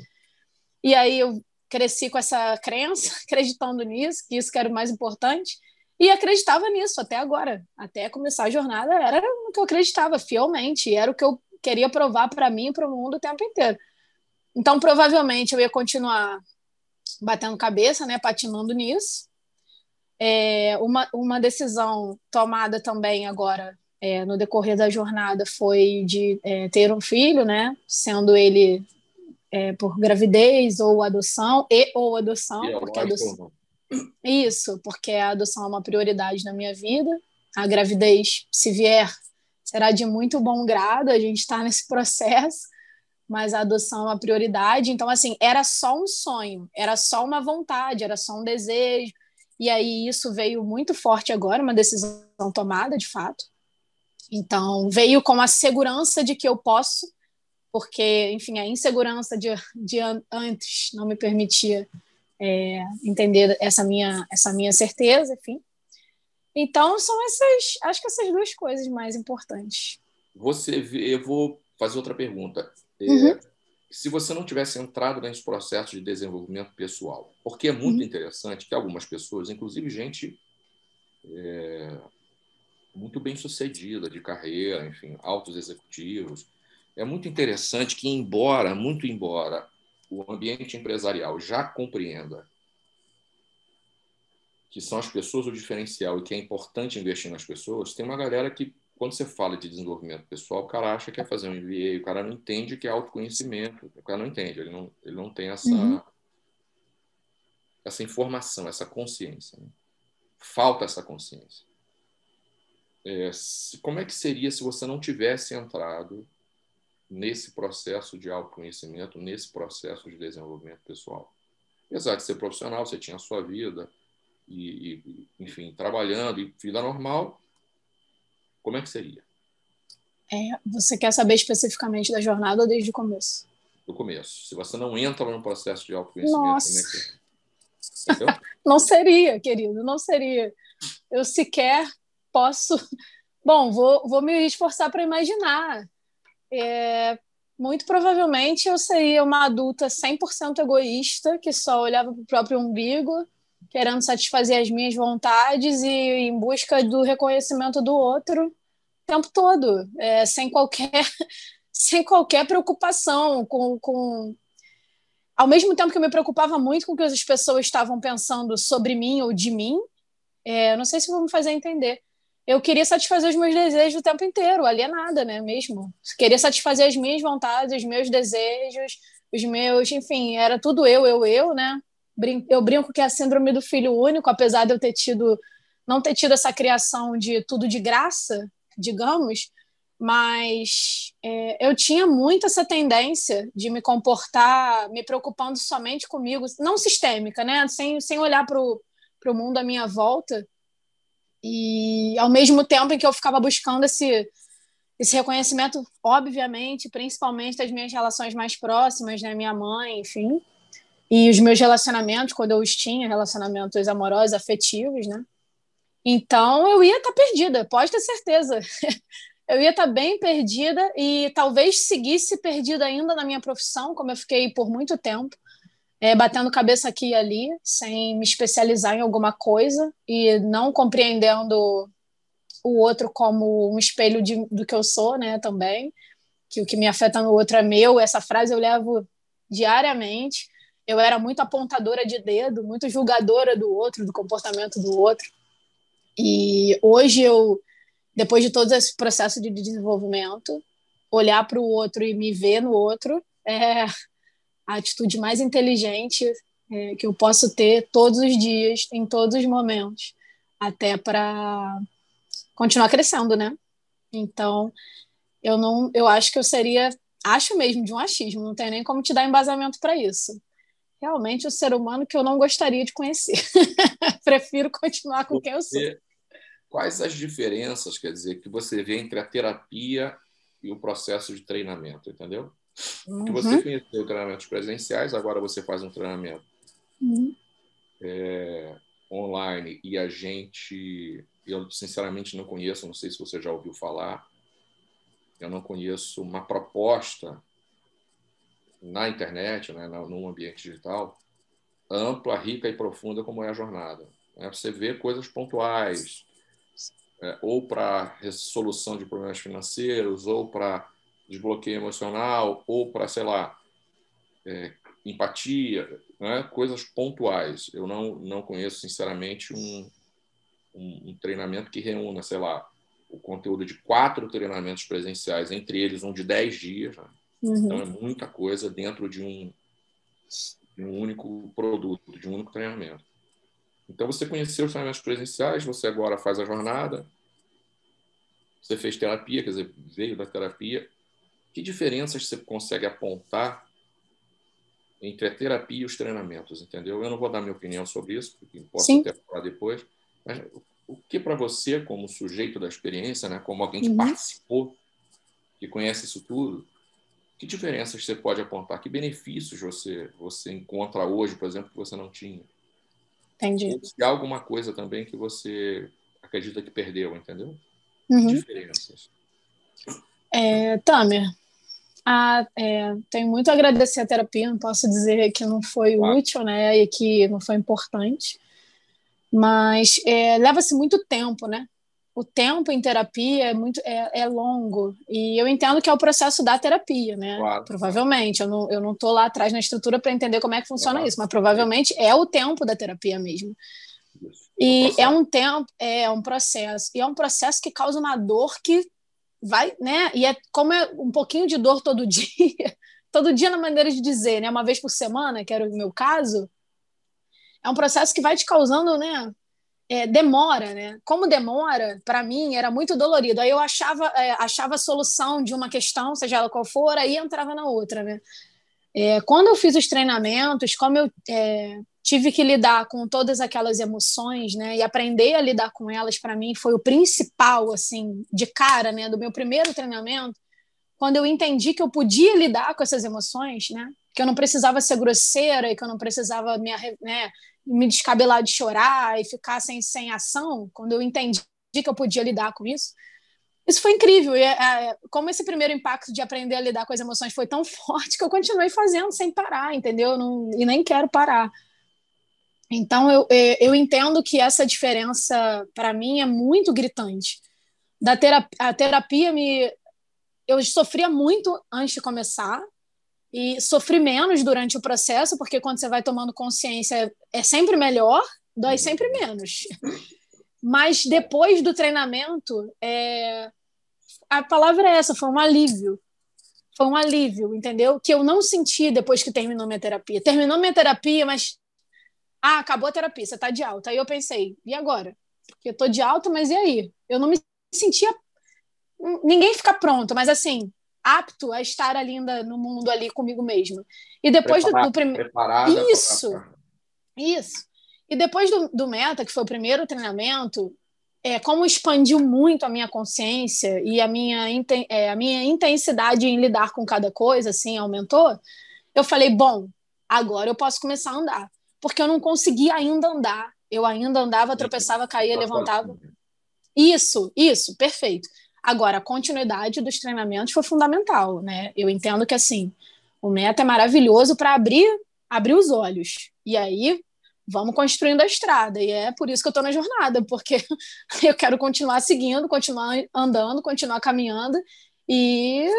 E aí eu cresci com essa crença, (laughs) acreditando nisso, que isso que era o mais importante. E acreditava nisso até agora. Até começar a jornada, era o que eu acreditava fielmente. Era o que eu queria provar para mim e para o mundo o tempo inteiro. Então, provavelmente, eu ia continuar batendo cabeça, né, patinando nisso. É, uma, uma decisão tomada também agora é, no decorrer da jornada foi de é, ter um filho, né? Sendo ele é, por gravidez ou adoção e ou adoção, e porque adoção... isso, porque a adoção é uma prioridade na minha vida. A gravidez, se vier, será de muito bom grado. A gente está nesse (laughs) processo mas a adoção é uma prioridade. Então, assim, era só um sonho, era só uma vontade, era só um desejo. E aí isso veio muito forte agora, uma decisão tomada, de fato. Então, veio com a segurança de que eu posso, porque, enfim, a insegurança de, de antes não me permitia é, entender essa minha, essa minha certeza, enfim. Então, são essas, acho que essas duas coisas mais importantes. Você, eu vou fazer outra pergunta. É, uhum. Se você não tivesse entrado nesse processo de desenvolvimento pessoal, porque é muito uhum. interessante que algumas pessoas, inclusive gente é, muito bem sucedida de carreira, enfim, altos executivos. É muito interessante que, embora, muito embora, o ambiente empresarial já compreenda que são as pessoas o diferencial e que é importante investir nas pessoas, tem uma galera que, quando você fala de desenvolvimento pessoal, o cara acha que é fazer um MBA, o cara não entende que é autoconhecimento, o cara não entende, ele não, ele não tem essa, uhum. essa informação, essa consciência. Né? Falta essa consciência. É, como é que seria se você não tivesse entrado nesse processo de autoconhecimento, nesse processo de desenvolvimento pessoal? Apesar de ser profissional, você tinha a sua vida e, e enfim, trabalhando e vida normal, como é que seria? É, você quer saber especificamente da jornada ou desde o começo? Do começo. Se você não entra no processo de autoconhecimento, Nossa. como é que... (laughs) não seria, querido, não seria. Eu sequer posso. Bom, vou, vou me esforçar para imaginar. É, muito provavelmente eu seria uma adulta 100% egoísta, que só olhava para o próprio umbigo, querendo satisfazer as minhas vontades e em busca do reconhecimento do outro o tempo todo, é, sem qualquer (laughs) sem qualquer preocupação com, com ao mesmo tempo que eu me preocupava muito com o que as pessoas estavam pensando sobre mim ou de mim, é, não sei se vou me fazer entender. Eu queria satisfazer os meus desejos o tempo inteiro, alienada, né? Mesmo. Queria satisfazer as minhas vontades, os meus desejos, os meus, enfim, era tudo eu, eu, eu, né? Eu brinco que é a síndrome do filho único, apesar de eu ter tido, não ter tido essa criação de tudo de graça, digamos, mas é, eu tinha muito essa tendência de me comportar me preocupando somente comigo, não sistêmica, né? Sem, sem olhar para o mundo à minha volta. E ao mesmo tempo em que eu ficava buscando esse, esse reconhecimento, obviamente, principalmente das minhas relações mais próximas, né? Minha mãe, enfim. E os meus relacionamentos, quando eu os tinha, relacionamentos amorosos, afetivos, né? Então eu ia estar tá perdida, pode ter certeza. (laughs) eu ia estar tá bem perdida e talvez seguisse perdida ainda na minha profissão, como eu fiquei por muito tempo, é, batendo cabeça aqui e ali, sem me especializar em alguma coisa e não compreendendo o outro como um espelho de, do que eu sou, né, também, que o que me afeta no outro é meu. Essa frase eu levo diariamente. Eu era muito apontadora de dedo, muito julgadora do outro, do comportamento do outro. E hoje eu depois de todo esse processo de desenvolvimento, olhar para o outro e me ver no outro é a atitude mais inteligente é, que eu posso ter todos os dias, em todos os momentos, até para continuar crescendo, né? Então, eu não, eu acho que eu seria, acho mesmo de um achismo, não tem nem como te dar embasamento para isso. Realmente o ser humano que eu não gostaria de conhecer. (laughs) Prefiro continuar com quem eu sou quais as diferenças, quer dizer, que você vê entre a terapia e o processo de treinamento, entendeu? Uhum. Que você conheceu treinamentos presenciais, agora você faz um treinamento uhum. é, online e a gente, eu sinceramente não conheço, não sei se você já ouviu falar, eu não conheço uma proposta na internet, né, no ambiente digital, ampla, rica e profunda como é a jornada. Né? Você vê coisas pontuais, é, ou para resolução de problemas financeiros, ou para desbloqueio emocional, ou para, sei lá, é, empatia, né? coisas pontuais. Eu não, não conheço, sinceramente, um, um, um, treinamento que reúna, sei lá, o conteúdo de quatro treinamentos presenciais, entre eles um de dez dias. Né? Uhum. Então, é muita coisa dentro de um, de um único produto, de um único treinamento. Então, você conheceu os treinamentos presenciais, você agora faz a jornada, você fez terapia, quer dizer, veio da terapia. Que diferenças você consegue apontar entre a terapia e os treinamentos, entendeu? Eu não vou dar minha opinião sobre isso, porque posso Sim. até falar depois, mas o que para você, como sujeito da experiência, né, como alguém que uhum. participou, que conhece isso tudo, que diferenças você pode apontar? Que benefícios você, você encontra hoje, por exemplo, que você não tinha? Entendi. Se há alguma coisa também que você acredita que perdeu, entendeu? Uhum. Diferenças. É, Tamer, a, é, tenho muito a agradecer a terapia, não posso dizer que não foi ah. útil, né, e que não foi importante, mas é, leva-se muito tempo, né? O tempo em terapia é muito é, é, longo e eu entendo que é o processo da terapia, né? Claro. Provavelmente eu não eu não tô lá atrás na estrutura para entender como é que funciona claro. isso, mas provavelmente é o tempo da terapia mesmo. E é um tempo, é um processo, e é um processo que causa uma dor que vai, né? E é como é um pouquinho de dor todo (laughs) dia, todo dia na maneira de dizer, né? Uma vez por semana, que era o meu caso, é um processo que vai te causando, né? É, demora, né? Como demora, para mim era muito dolorido. Aí eu achava, é, achava a solução de uma questão, seja ela qual for, aí entrava na outra, né? É, quando eu fiz os treinamentos, como eu é, tive que lidar com todas aquelas emoções, né? E aprender a lidar com elas para mim foi o principal, assim, de cara, né? Do meu primeiro treinamento, quando eu entendi que eu podia lidar com essas emoções, né? Que eu não precisava ser grosseira e que eu não precisava me, né, me descabelar de chorar e ficar sem, sem ação. Quando eu entendi que eu podia lidar com isso, isso foi incrível. E, é, como esse primeiro impacto de aprender a lidar com as emoções foi tão (laughs) forte que eu continuei fazendo sem parar, entendeu? Não, e nem quero parar. Então, eu, eu entendo que essa diferença, para mim, é muito gritante. Da terapia, a terapia me. Eu sofria muito antes de começar, e sofri menos durante o processo, porque quando você vai tomando consciência é sempre melhor, dói sempre menos. Mas depois do treinamento, é... a palavra é essa, foi um alívio. Foi um alívio, entendeu? Que eu não senti depois que terminou minha terapia. Terminou minha terapia, mas ah, acabou a terapia, você está de alta. Aí eu pensei, e agora? Porque eu tô de alta, mas e aí? Eu não me sentia ninguém fica pronto, mas assim, apto a estar ali no mundo ali comigo mesmo. E depois do, do primeiro. Isso! Pra... Isso. E depois do, do Meta, que foi o primeiro treinamento, é, como expandiu muito a minha consciência e a minha, é, a minha intensidade em lidar com cada coisa, assim, aumentou, eu falei, bom, agora eu posso começar a andar. Porque eu não conseguia ainda andar. Eu ainda andava, tropeçava, caía, levantava. Isso, isso, perfeito. Agora, a continuidade dos treinamentos foi fundamental, né? Eu entendo que assim, o meta é maravilhoso para abrir, abrir os olhos. E aí vamos construindo a estrada. E é por isso que eu estou na jornada, porque (laughs) eu quero continuar seguindo, continuar andando, continuar caminhando e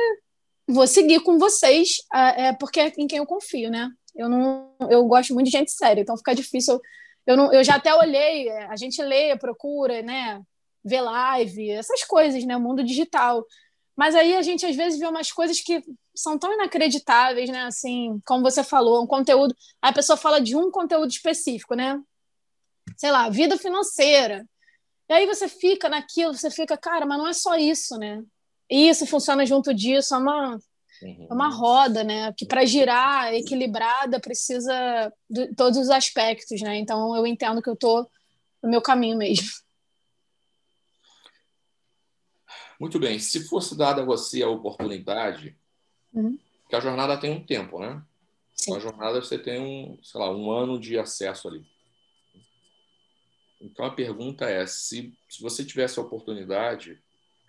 vou seguir com vocês, é, porque é em quem eu confio, né? Eu não, eu gosto muito de gente séria, então fica difícil. Eu, não, eu já até olhei, é, a gente lê, procura, né? Ver live, essas coisas, né? O mundo digital. Mas aí a gente às vezes vê umas coisas que são tão inacreditáveis, né? Assim, como você falou, um conteúdo. A pessoa fala de um conteúdo específico, né? Sei lá, vida financeira. E aí você fica naquilo, você fica, cara, mas não é só isso, né? Isso funciona junto disso, é uma, uhum. é uma roda, né? Que para girar equilibrada precisa de todos os aspectos, né? Então eu entendo que eu tô no meu caminho mesmo. Muito bem. Se fosse dada a você a oportunidade, uhum. que a jornada tem um tempo, né? Sim. A jornada você tem um, sei lá, um ano de acesso ali. Então a pergunta é se, se você tivesse a oportunidade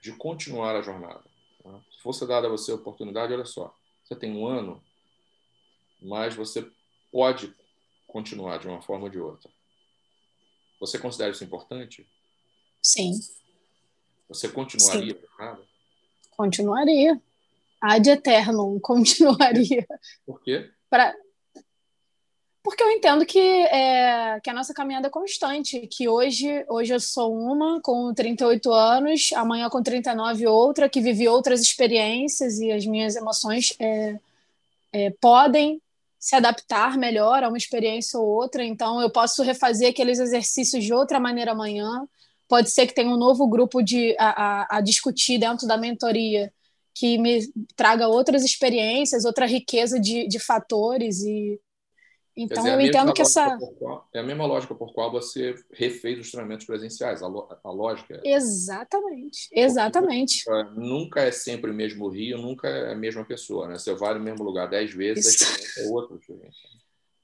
de continuar a jornada, né? se fosse dada a você a oportunidade, olha só, você tem um ano, mas você pode continuar de uma forma ou de outra. Você considera isso importante? Sim. Você continuaria Sim. jornada? Continuaria. Ad eterno, (laughs) continuaria. Por quê? Pra... Porque eu entendo que, é, que a nossa caminhada é constante, que hoje, hoje eu sou uma com 38 anos, amanhã com 39 outra, que vivi outras experiências e as minhas emoções é, é, podem se adaptar melhor a uma experiência ou outra, então eu posso refazer aqueles exercícios de outra maneira amanhã, pode ser que tenha um novo grupo de, a, a, a discutir dentro da mentoria que me traga outras experiências, outra riqueza de, de fatores e então dizer, eu entendo que essa qual, é a mesma lógica por qual você refez os treinamentos presenciais, a, a lógica. É... Exatamente, exatamente. Porque, é, nunca é sempre o mesmo rio, nunca é a mesma pessoa, né? Você vai no mesmo lugar dez vezes, é outra experiência.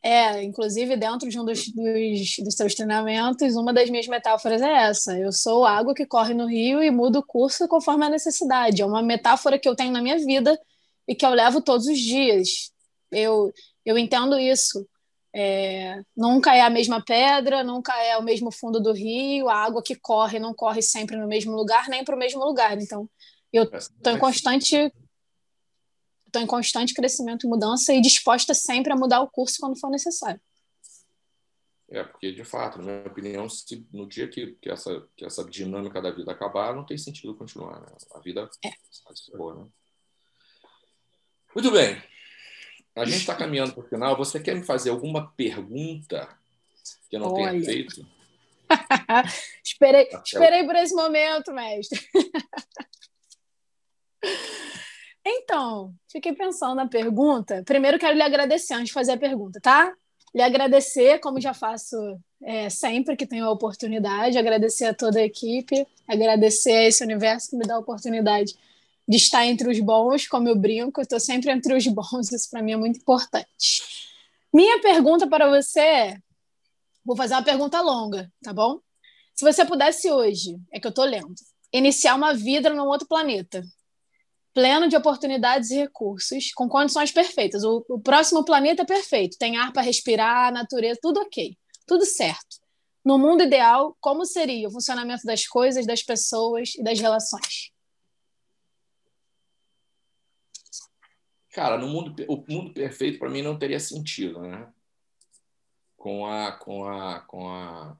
É, inclusive dentro de um dos, dos, dos seus treinamentos, uma das minhas metáforas é essa. Eu sou água que corre no rio e mudo o curso conforme a necessidade. É uma metáfora que eu tenho na minha vida e que eu levo todos os dias. Eu, eu entendo isso. É, nunca é a mesma pedra, nunca é o mesmo fundo do rio, a água que corre não corre sempre no mesmo lugar, nem para o mesmo lugar. Então, eu estou em constante estou em constante crescimento e mudança e disposta sempre a mudar o curso quando for necessário. É, porque, de fato, na minha opinião, se no dia que, que, essa, que essa dinâmica da vida acabar, não tem sentido continuar. Né? A vida é. boa, né? Muito bem. A gente está caminhando para o final. Você quer me fazer alguma pergunta que eu não Olha. tenha feito? (laughs) esperei, esperei por esse momento, mestre. (laughs) Então, fiquei pensando na pergunta. Primeiro, quero lhe agradecer antes de fazer a pergunta, tá? Lhe agradecer, como já faço é, sempre que tenho a oportunidade, agradecer a toda a equipe, agradecer a esse universo que me dá a oportunidade de estar entre os bons, como eu brinco, estou sempre entre os bons, isso para mim é muito importante. Minha pergunta para você é: vou fazer uma pergunta longa, tá bom? Se você pudesse hoje, é que eu estou lendo, iniciar uma vida num outro planeta, pleno de oportunidades e recursos, com condições perfeitas. O, o próximo planeta é perfeito, tem ar para respirar, natureza, tudo ok. tudo certo. No mundo ideal, como seria o funcionamento das coisas, das pessoas e das relações? Cara, no mundo, o mundo perfeito para mim não teria sentido, né? Com a, com a, com a,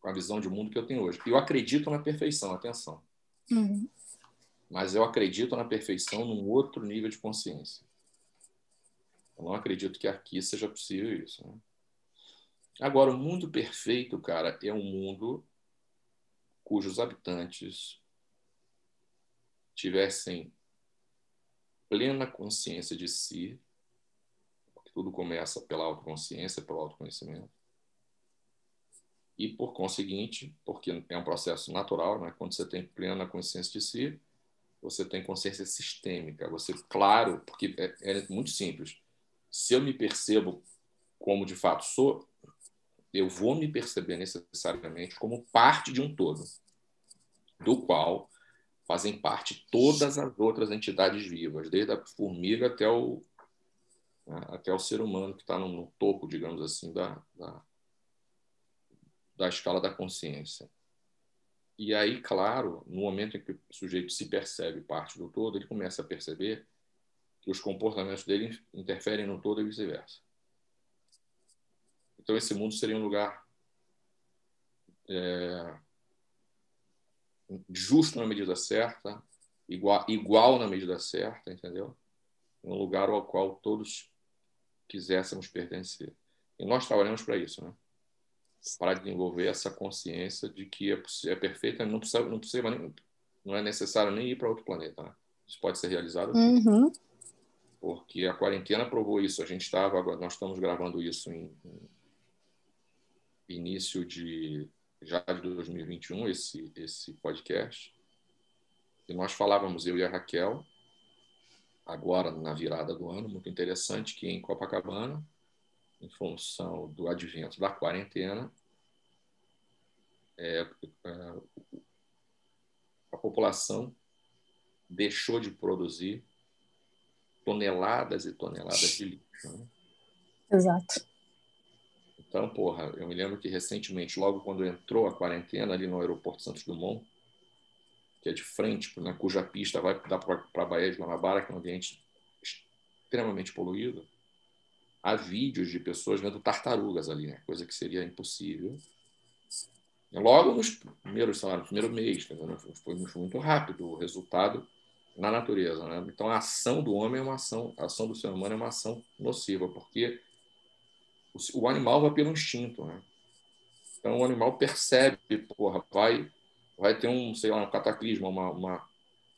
com a visão de mundo que eu tenho hoje. Eu acredito na perfeição, atenção. Uhum. Mas eu acredito na perfeição num outro nível de consciência. Eu não acredito que aqui seja possível isso. Né? Agora, o mundo perfeito, cara, é um mundo cujos habitantes tivessem plena consciência de si, porque tudo começa pela autoconsciência, pelo autoconhecimento. E, por conseguinte, porque é um processo natural, né? quando você tem plena consciência de si, você tem consciência sistêmica. Você, claro, porque é, é muito simples. Se eu me percebo como de fato sou, eu vou me perceber necessariamente como parte de um todo, do qual fazem parte todas as outras entidades vivas, desde a formiga até o, né, até o ser humano que está no, no, topo, digamos assim, da, da, da escala da consciência. E aí, claro, no momento em que o sujeito se percebe parte do todo, ele começa a perceber que os comportamentos dele interferem no todo e vice-versa. Então, esse mundo seria um lugar é, justo na medida certa, igual, igual na medida certa, entendeu? Um lugar ao qual todos quiséssemos pertencer. E nós trabalhamos para isso, né? Para desenvolver essa consciência de que é, é perfeita, não precisa, não precisa nem, não é necessário nem ir para outro planeta. Né? Isso pode ser realizado. Uhum. Porque a quarentena provou isso. A gente estava, nós estamos gravando isso em, em início de já de 2021 esse esse podcast e nós falávamos eu e a Raquel agora na virada do ano muito interessante que em Copacabana em função do advento da quarentena é, é, a população deixou de produzir toneladas e toneladas de lixo. Né? Exato. Então, porra, eu me lembro que recentemente, logo quando entrou a quarentena ali no aeroporto Santos Dumont, que é de frente, né, cuja pista vai dar para a Baía de Guanabara, que é um ambiente extremamente poluído, há vídeos de pessoas vendo tartarugas ali, né? coisa que seria impossível. Logo nos primeiros, lá, no primeiro mês, foi muito rápido o resultado na natureza. Né? Então, a ação do homem é uma ação, a ação do ser humano é uma ação nociva, porque o animal vai pelo instinto, né? Então o animal percebe, porra, vai, vai ter um, sei lá, um cataclismo, uma, uma,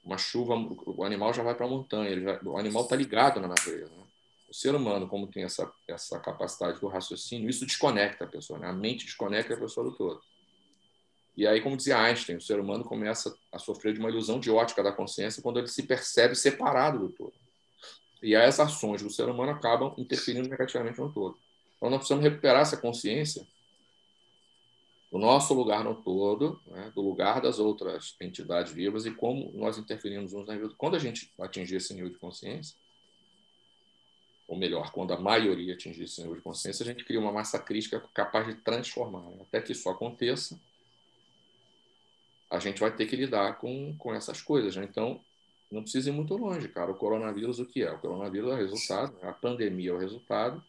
uma chuva, o animal já vai para a montanha, já, o animal está ligado na natureza. Né? O ser humano, como tem essa, essa capacidade do raciocínio, isso desconecta a pessoa, né? a mente desconecta a pessoa do todo. E aí, como dizia Einstein, o ser humano começa a sofrer de uma ilusão de ótica da consciência quando ele se percebe separado do todo. E aí, as ações do ser humano acabam interferindo negativamente no todo. Então, nós precisamos recuperar essa consciência do nosso lugar no todo, né, do lugar das outras entidades vivas e como nós interferimos uns na vida. Quando a gente atingir esse nível de consciência, ou melhor, quando a maioria atingir esse nível de consciência, a gente cria uma massa crítica capaz de transformar. Né? Até que isso aconteça, a gente vai ter que lidar com, com essas coisas. Né? Então, não precisa ir muito longe, cara. O coronavírus, o que é? O coronavírus é o resultado, a pandemia é o resultado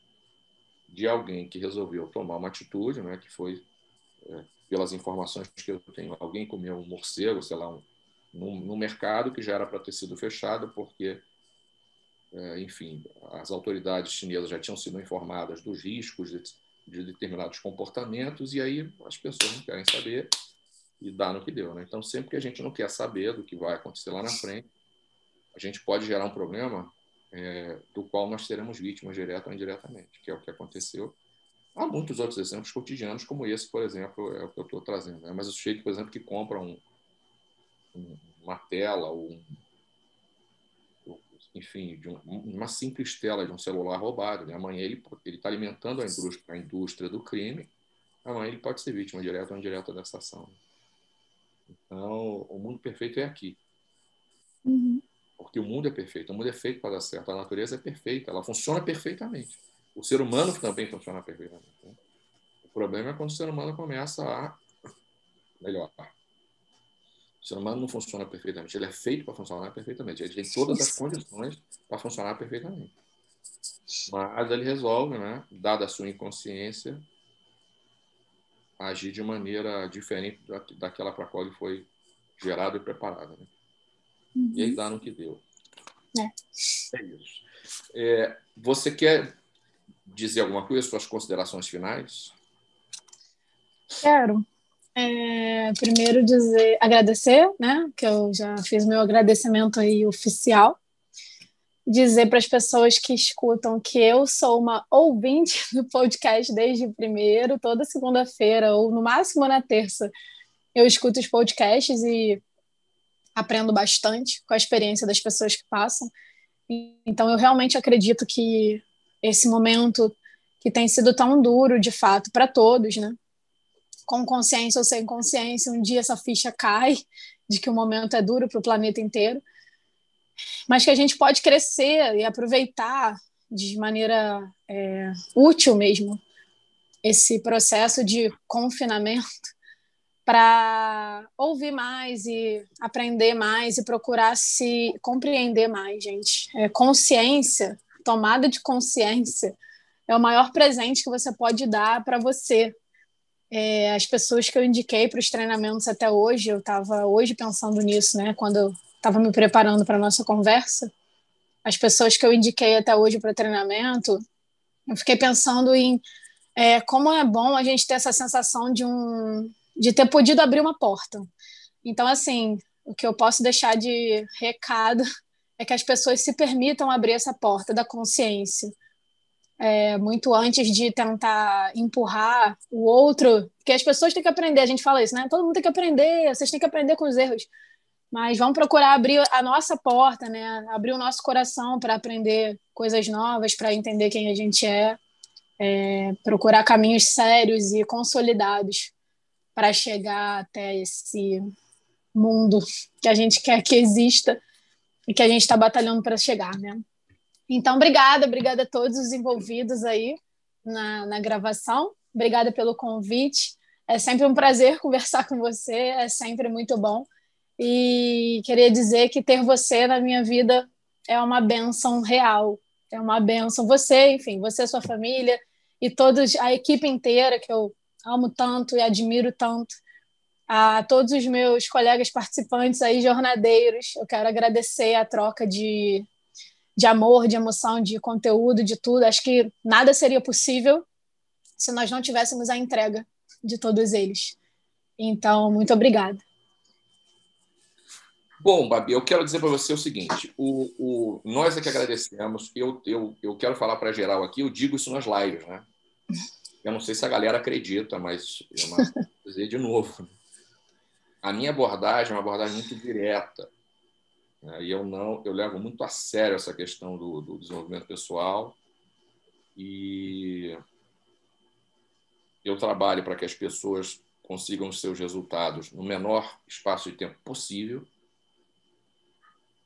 de alguém que resolveu tomar uma atitude, né, que foi, é, pelas informações que eu tenho, alguém comeu um morcego, sei lá, um, no, no mercado que já era para ter sido fechado, porque, enfim, as autoridades chinesas já tinham sido informadas dos riscos de, de, determinados comportamentos, e aí as pessoas não querem saber e dá no que deu. Né? Então, sempre que a gente não quer saber do que vai acontecer lá na frente, a gente pode gerar um problema é, do qual nós seremos vítimas direta ou indiretamente, que é o que aconteceu. Há muitos outros exemplos cotidianos, como esse, por exemplo, é o que eu estou trazendo. Né? Mas o sujeito, por exemplo, que compra um, um, uma tela ou um, enfim, de um, uma simples tela de um celular roubado. Né? Amanhã ele está alimentando a indústria, a indústria do crime, amanhã ele pode ser vítima direta ou indireta dessa ação. Então, o mundo perfeito é aqui. Uhum porque o mundo é perfeito, o mundo é feito para dar certo, a natureza é perfeita, ela funciona perfeitamente. O ser humano também funciona perfeitamente. Né? problema é quando o ser humano começa a melhorar. O ser humano não funciona perfeitamente. Ele é feito para funcionar perfeitamente. Ele tem todas as condições para funcionar perfeitamente. Mas ele resolve, né, dada a sua inconsciência, agir de maneira diferente daquela para a qual ele foi gerado e preparado. Né? Uhum. E aí dá no que deu. É, é isso. É, você quer dizer alguma coisa, suas considerações finais? Quero. É, primeiro dizer, agradecer, né? Que eu já fiz meu agradecimento aí oficial. Dizer para as pessoas que escutam que eu sou uma ouvinte (laughs) do podcast desde o primeiro, toda segunda-feira, ou no máximo na terça, eu escuto os podcasts e aprendo bastante com a experiência das pessoas que passam. Então, eu realmente acredito que esse momento que tem sido tão duro, de fato, para todos, né? Com consciência ou sem consciência, um dia essa ficha cai de que o momento é duro para o planeta inteiro, mas que a gente pode crescer e aproveitar de maneira é, útil mesmo esse processo de confinamento (laughs) para ouvir mais e aprender mais e procurar se compreender mais, gente. É, consciência, tomada de consciência, é o maior presente que você pode dar para você. É, as pessoas que eu indiquei para os treinamentos até hoje, eu estava hoje pensando nisso, né? Quando eu estava me preparando para a nossa conversa, as pessoas que eu indiquei até hoje para treinamento, eu fiquei pensando em é, como é bom a gente ter essa sensação de um de ter podido abrir uma porta. Então, assim, o que eu posso deixar de recado (laughs) é que as pessoas se permitam abrir essa porta da consciência. É, muito antes de tentar empurrar o outro, porque as pessoas têm que aprender, a gente fala isso, né? Todo mundo tem que aprender, vocês têm que aprender com os erros. Mas vamos procurar abrir a nossa porta, né? Abrir o nosso coração para aprender coisas novas, para entender quem a gente é, é, procurar caminhos sérios e consolidados para chegar até esse mundo que a gente quer que exista e que a gente está batalhando para chegar, né? Então, obrigada, obrigada a todos os envolvidos aí na, na gravação. Obrigada pelo convite. É sempre um prazer conversar com você, é sempre muito bom. E queria dizer que ter você na minha vida é uma benção real. É uma benção. Você, enfim, você, sua família e todos, a equipe inteira que eu amo tanto e admiro tanto. A todos os meus colegas participantes aí, jornadeiros, eu quero agradecer a troca de, de amor, de emoção, de conteúdo, de tudo. Acho que nada seria possível se nós não tivéssemos a entrega de todos eles. Então, muito obrigada. Bom, Babi, eu quero dizer para você o seguinte: o, o, nós é que agradecemos. Eu, eu, eu quero falar para geral aqui, eu digo isso nas lives, né? Eu não sei se a galera acredita, mas eu vou dizer de novo. A minha abordagem é uma abordagem muito direta. Né? E eu não, eu levo muito a sério essa questão do, do desenvolvimento pessoal e eu trabalho para que as pessoas consigam os seus resultados no menor espaço de tempo possível.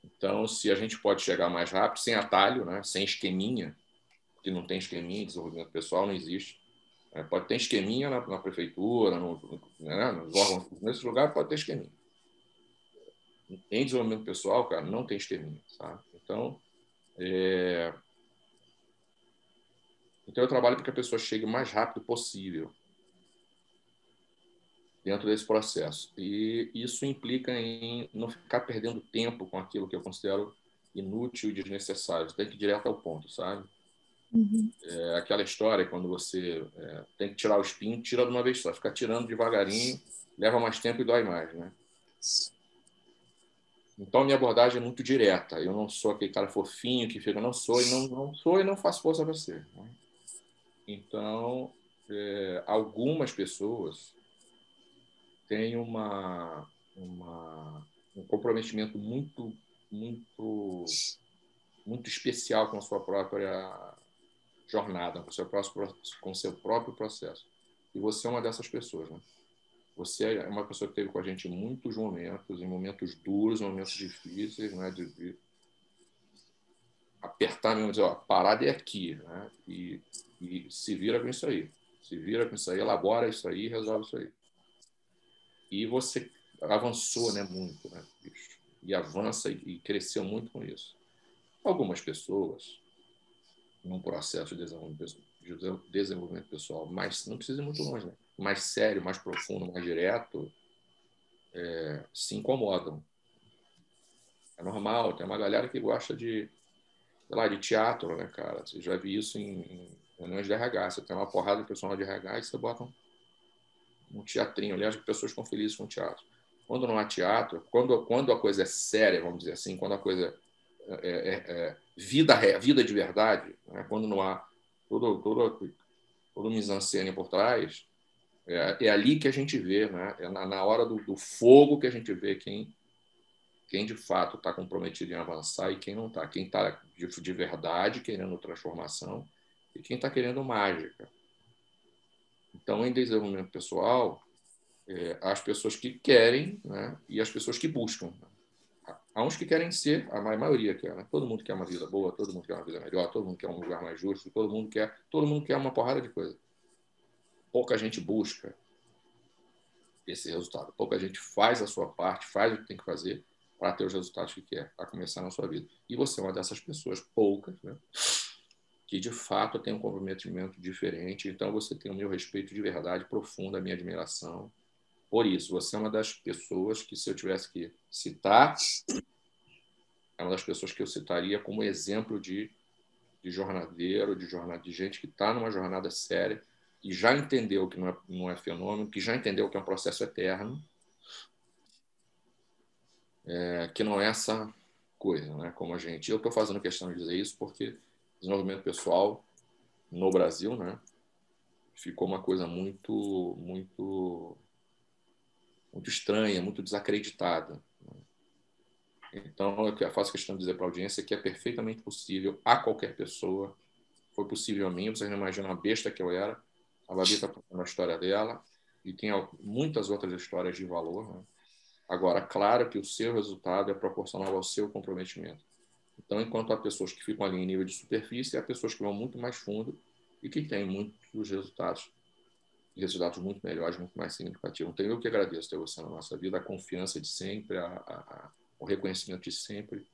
Então, se a gente pode chegar mais rápido, sem atalho, né? sem esqueminha, porque não tem esqueminha, desenvolvimento pessoal não existe. É, pode ter esqueminha na, na prefeitura, no, né, nos órgãos, nesses lugares pode ter esqueminha. Em desenvolvimento pessoal, cara, não tem esqueminha, sabe? Então, é... então eu trabalho para que a pessoa chegue o mais rápido possível dentro desse processo. E isso implica em não ficar perdendo tempo com aquilo que eu considero inútil e desnecessário. Tem que ir direto ao ponto, sabe? Uhum. É aquela história quando você é, tem que tirar o espinho, tira de uma vez só. Ficar tirando devagarinho leva mais tempo e dói mais, né? Então, minha abordagem é muito direta. Eu não sou aquele cara fofinho que fica, não sou e não, não sou e não faço força para ser. Né? Então, é, algumas pessoas têm uma, uma, um comprometimento muito, muito, muito especial com a sua própria jornada, com o seu, com seu próprio processo. E você é uma dessas pessoas, né? Você é uma pessoa que teve com a gente muitos momentos, em momentos duros, momentos difíceis, né? De, de apertar mesmo, dizer, ó, parada é aqui, né? E, e se vira com isso aí. Se vira com isso aí, elabora isso aí, resolve isso aí. E você avançou, né, muito, né, bicho? E avança e cresceu muito com isso. Algumas pessoas, num processo de desenvolvimento pessoal, mas não precisa ir muito longe, né? Mais sério, mais profundo, mais direto, é, se incomodam. É normal, tem uma galera que gosta de, lá, de teatro, né, cara? Você já viu isso em, em reuniões de RH. Você tem uma porrada de pessoal de RH e você bota um, um teatrinho. Aliás, as pessoas ficam felizes com o teatro. Quando não há teatro, quando, quando a coisa é séria, vamos dizer assim, quando a coisa é, é, é vida, vida de verdade, né? quando não há todo, todo, todo mise-en-scène por trás, é, é, ali que a gente vê, né? é na, na hora do, do, fogo que a gente vê quem, quem de fato está comprometido em avançar e quem não está. Quem está de, de, verdade querendo transformação e quem está querendo mágica. Então, em desenvolvimento pessoal, é, as pessoas que querem né? e as pessoas que buscam. Há uns que querem ser, a maioria quer, né? todo mundo quer uma vida boa, todo mundo quer uma vida melhor, todo mundo quer um lugar mais justo, todo mundo quer, todo mundo quer uma porrada de coisa pouca gente busca esse resultado. Pouca gente faz a sua parte, faz o que tem que fazer para ter os resultados que quer, para começar na sua vida. E você é uma dessas pessoas, poucas, né? que de fato tem um comprometimento diferente. Então você tem o meu respeito de verdade profunda, a minha admiração. Por isso, você é uma das pessoas que, se eu tivesse que citar, é uma das pessoas que eu citaria como exemplo de, de jornadeiro, de, jornada, de gente que está numa jornada séria que já entendeu que não é, não é fenômeno, que já entendeu que é um processo eterno, é, que não é essa coisa, né? Como a gente. Eu estou fazendo questão de dizer isso porque desenvolvimento pessoal no Brasil, né? Ficou uma coisa muito, muito, muito estranha, muito desacreditada. Né? Então, eu faço questão de dizer para a audiência que é perfeitamente possível a qualquer pessoa. Foi possível a mim, vocês não imaginam a besta que eu era a Babi está contando a história dela e tem muitas outras histórias de valor. Né? Agora, claro que o seu resultado é proporcional ao seu comprometimento. Então, enquanto há pessoas que ficam ali em nível de superfície, há pessoas que vão muito mais fundo e que têm muitos resultados, resultados muito melhores, muito mais significativos. Então, eu que agradeço ter você na nossa vida, a confiança de sempre, a, a, o reconhecimento de sempre.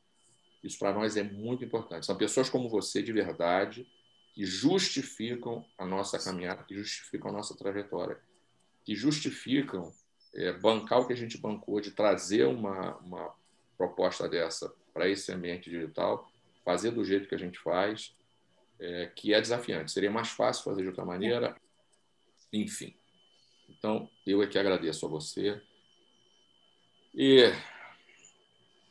Isso para nós é muito importante. São pessoas como você, de verdade, que justificam a nossa caminhada, que justificam a nossa trajetória, que justificam é, bancar o que a gente bancou, de trazer uma, uma proposta dessa para esse ambiente digital, fazer do jeito que a gente faz, é, que é desafiante. Seria mais fácil fazer de outra maneira, enfim. Então, eu é que agradeço a você. E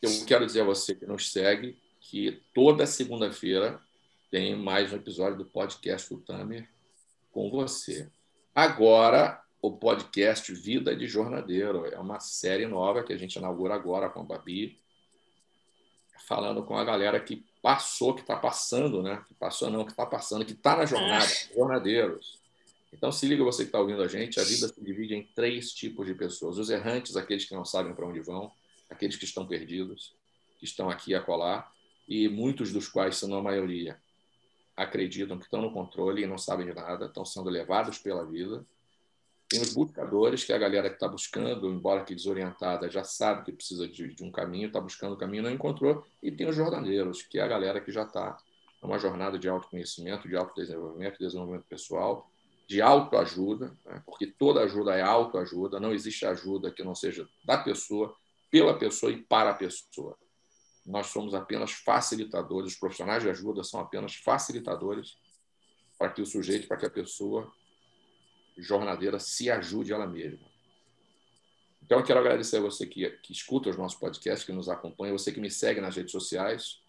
eu quero dizer a você que nos segue que toda segunda-feira tem mais um episódio do podcast do Tamer com você. Agora, o podcast Vida de Jornadeiro. É uma série nova que a gente inaugura agora com a Babi, falando com a galera que passou, que está passando, né? Que passou não, que está passando, que está na jornada, ah. jornadeiros. Então, se liga você que está ouvindo a gente, a vida se divide em três tipos de pessoas. Os errantes, aqueles que não sabem para onde vão, aqueles que estão perdidos, que estão aqui a colar, e muitos dos quais são a maioria acreditam que estão no controle e não sabem de nada, estão sendo levados pela vida. Tem os buscadores, que é a galera que está buscando, embora que desorientada, já sabe que precisa de, de um caminho, está buscando o caminho, não encontrou. E tem os jornadeiros, que é a galera que já está numa jornada de autoconhecimento, de autodesenvolvimento, desenvolvimento pessoal, de autoajuda, né? porque toda ajuda é autoajuda, não existe ajuda que não seja da pessoa, pela pessoa e para a pessoa nós somos apenas facilitadores, os profissionais de ajuda são apenas facilitadores para que o sujeito, para que a pessoa jornadeira se ajude ela mesma. Então, eu quero agradecer a você que, que escuta os nossos podcasts, que nos acompanha, você que me segue nas redes sociais.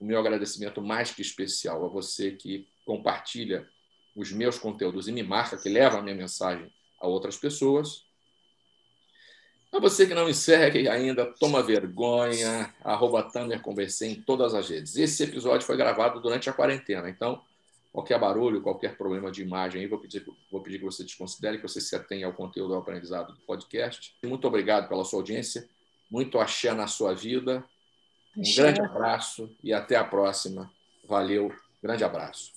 O meu agradecimento mais que especial a você que compartilha os meus conteúdos e me marca, que leva a minha mensagem a outras pessoas. Para você que não me segue ainda, toma vergonha, arroba Thunder Conversei em todas as redes. Esse episódio foi gravado durante a quarentena, então qualquer barulho, qualquer problema de imagem aí, vou pedir, vou pedir que você desconsidere, que você se atenha ao conteúdo, ao aprendizado do podcast. Muito obrigado pela sua audiência, muito axé na sua vida. Um grande abraço e até a próxima. Valeu, grande abraço.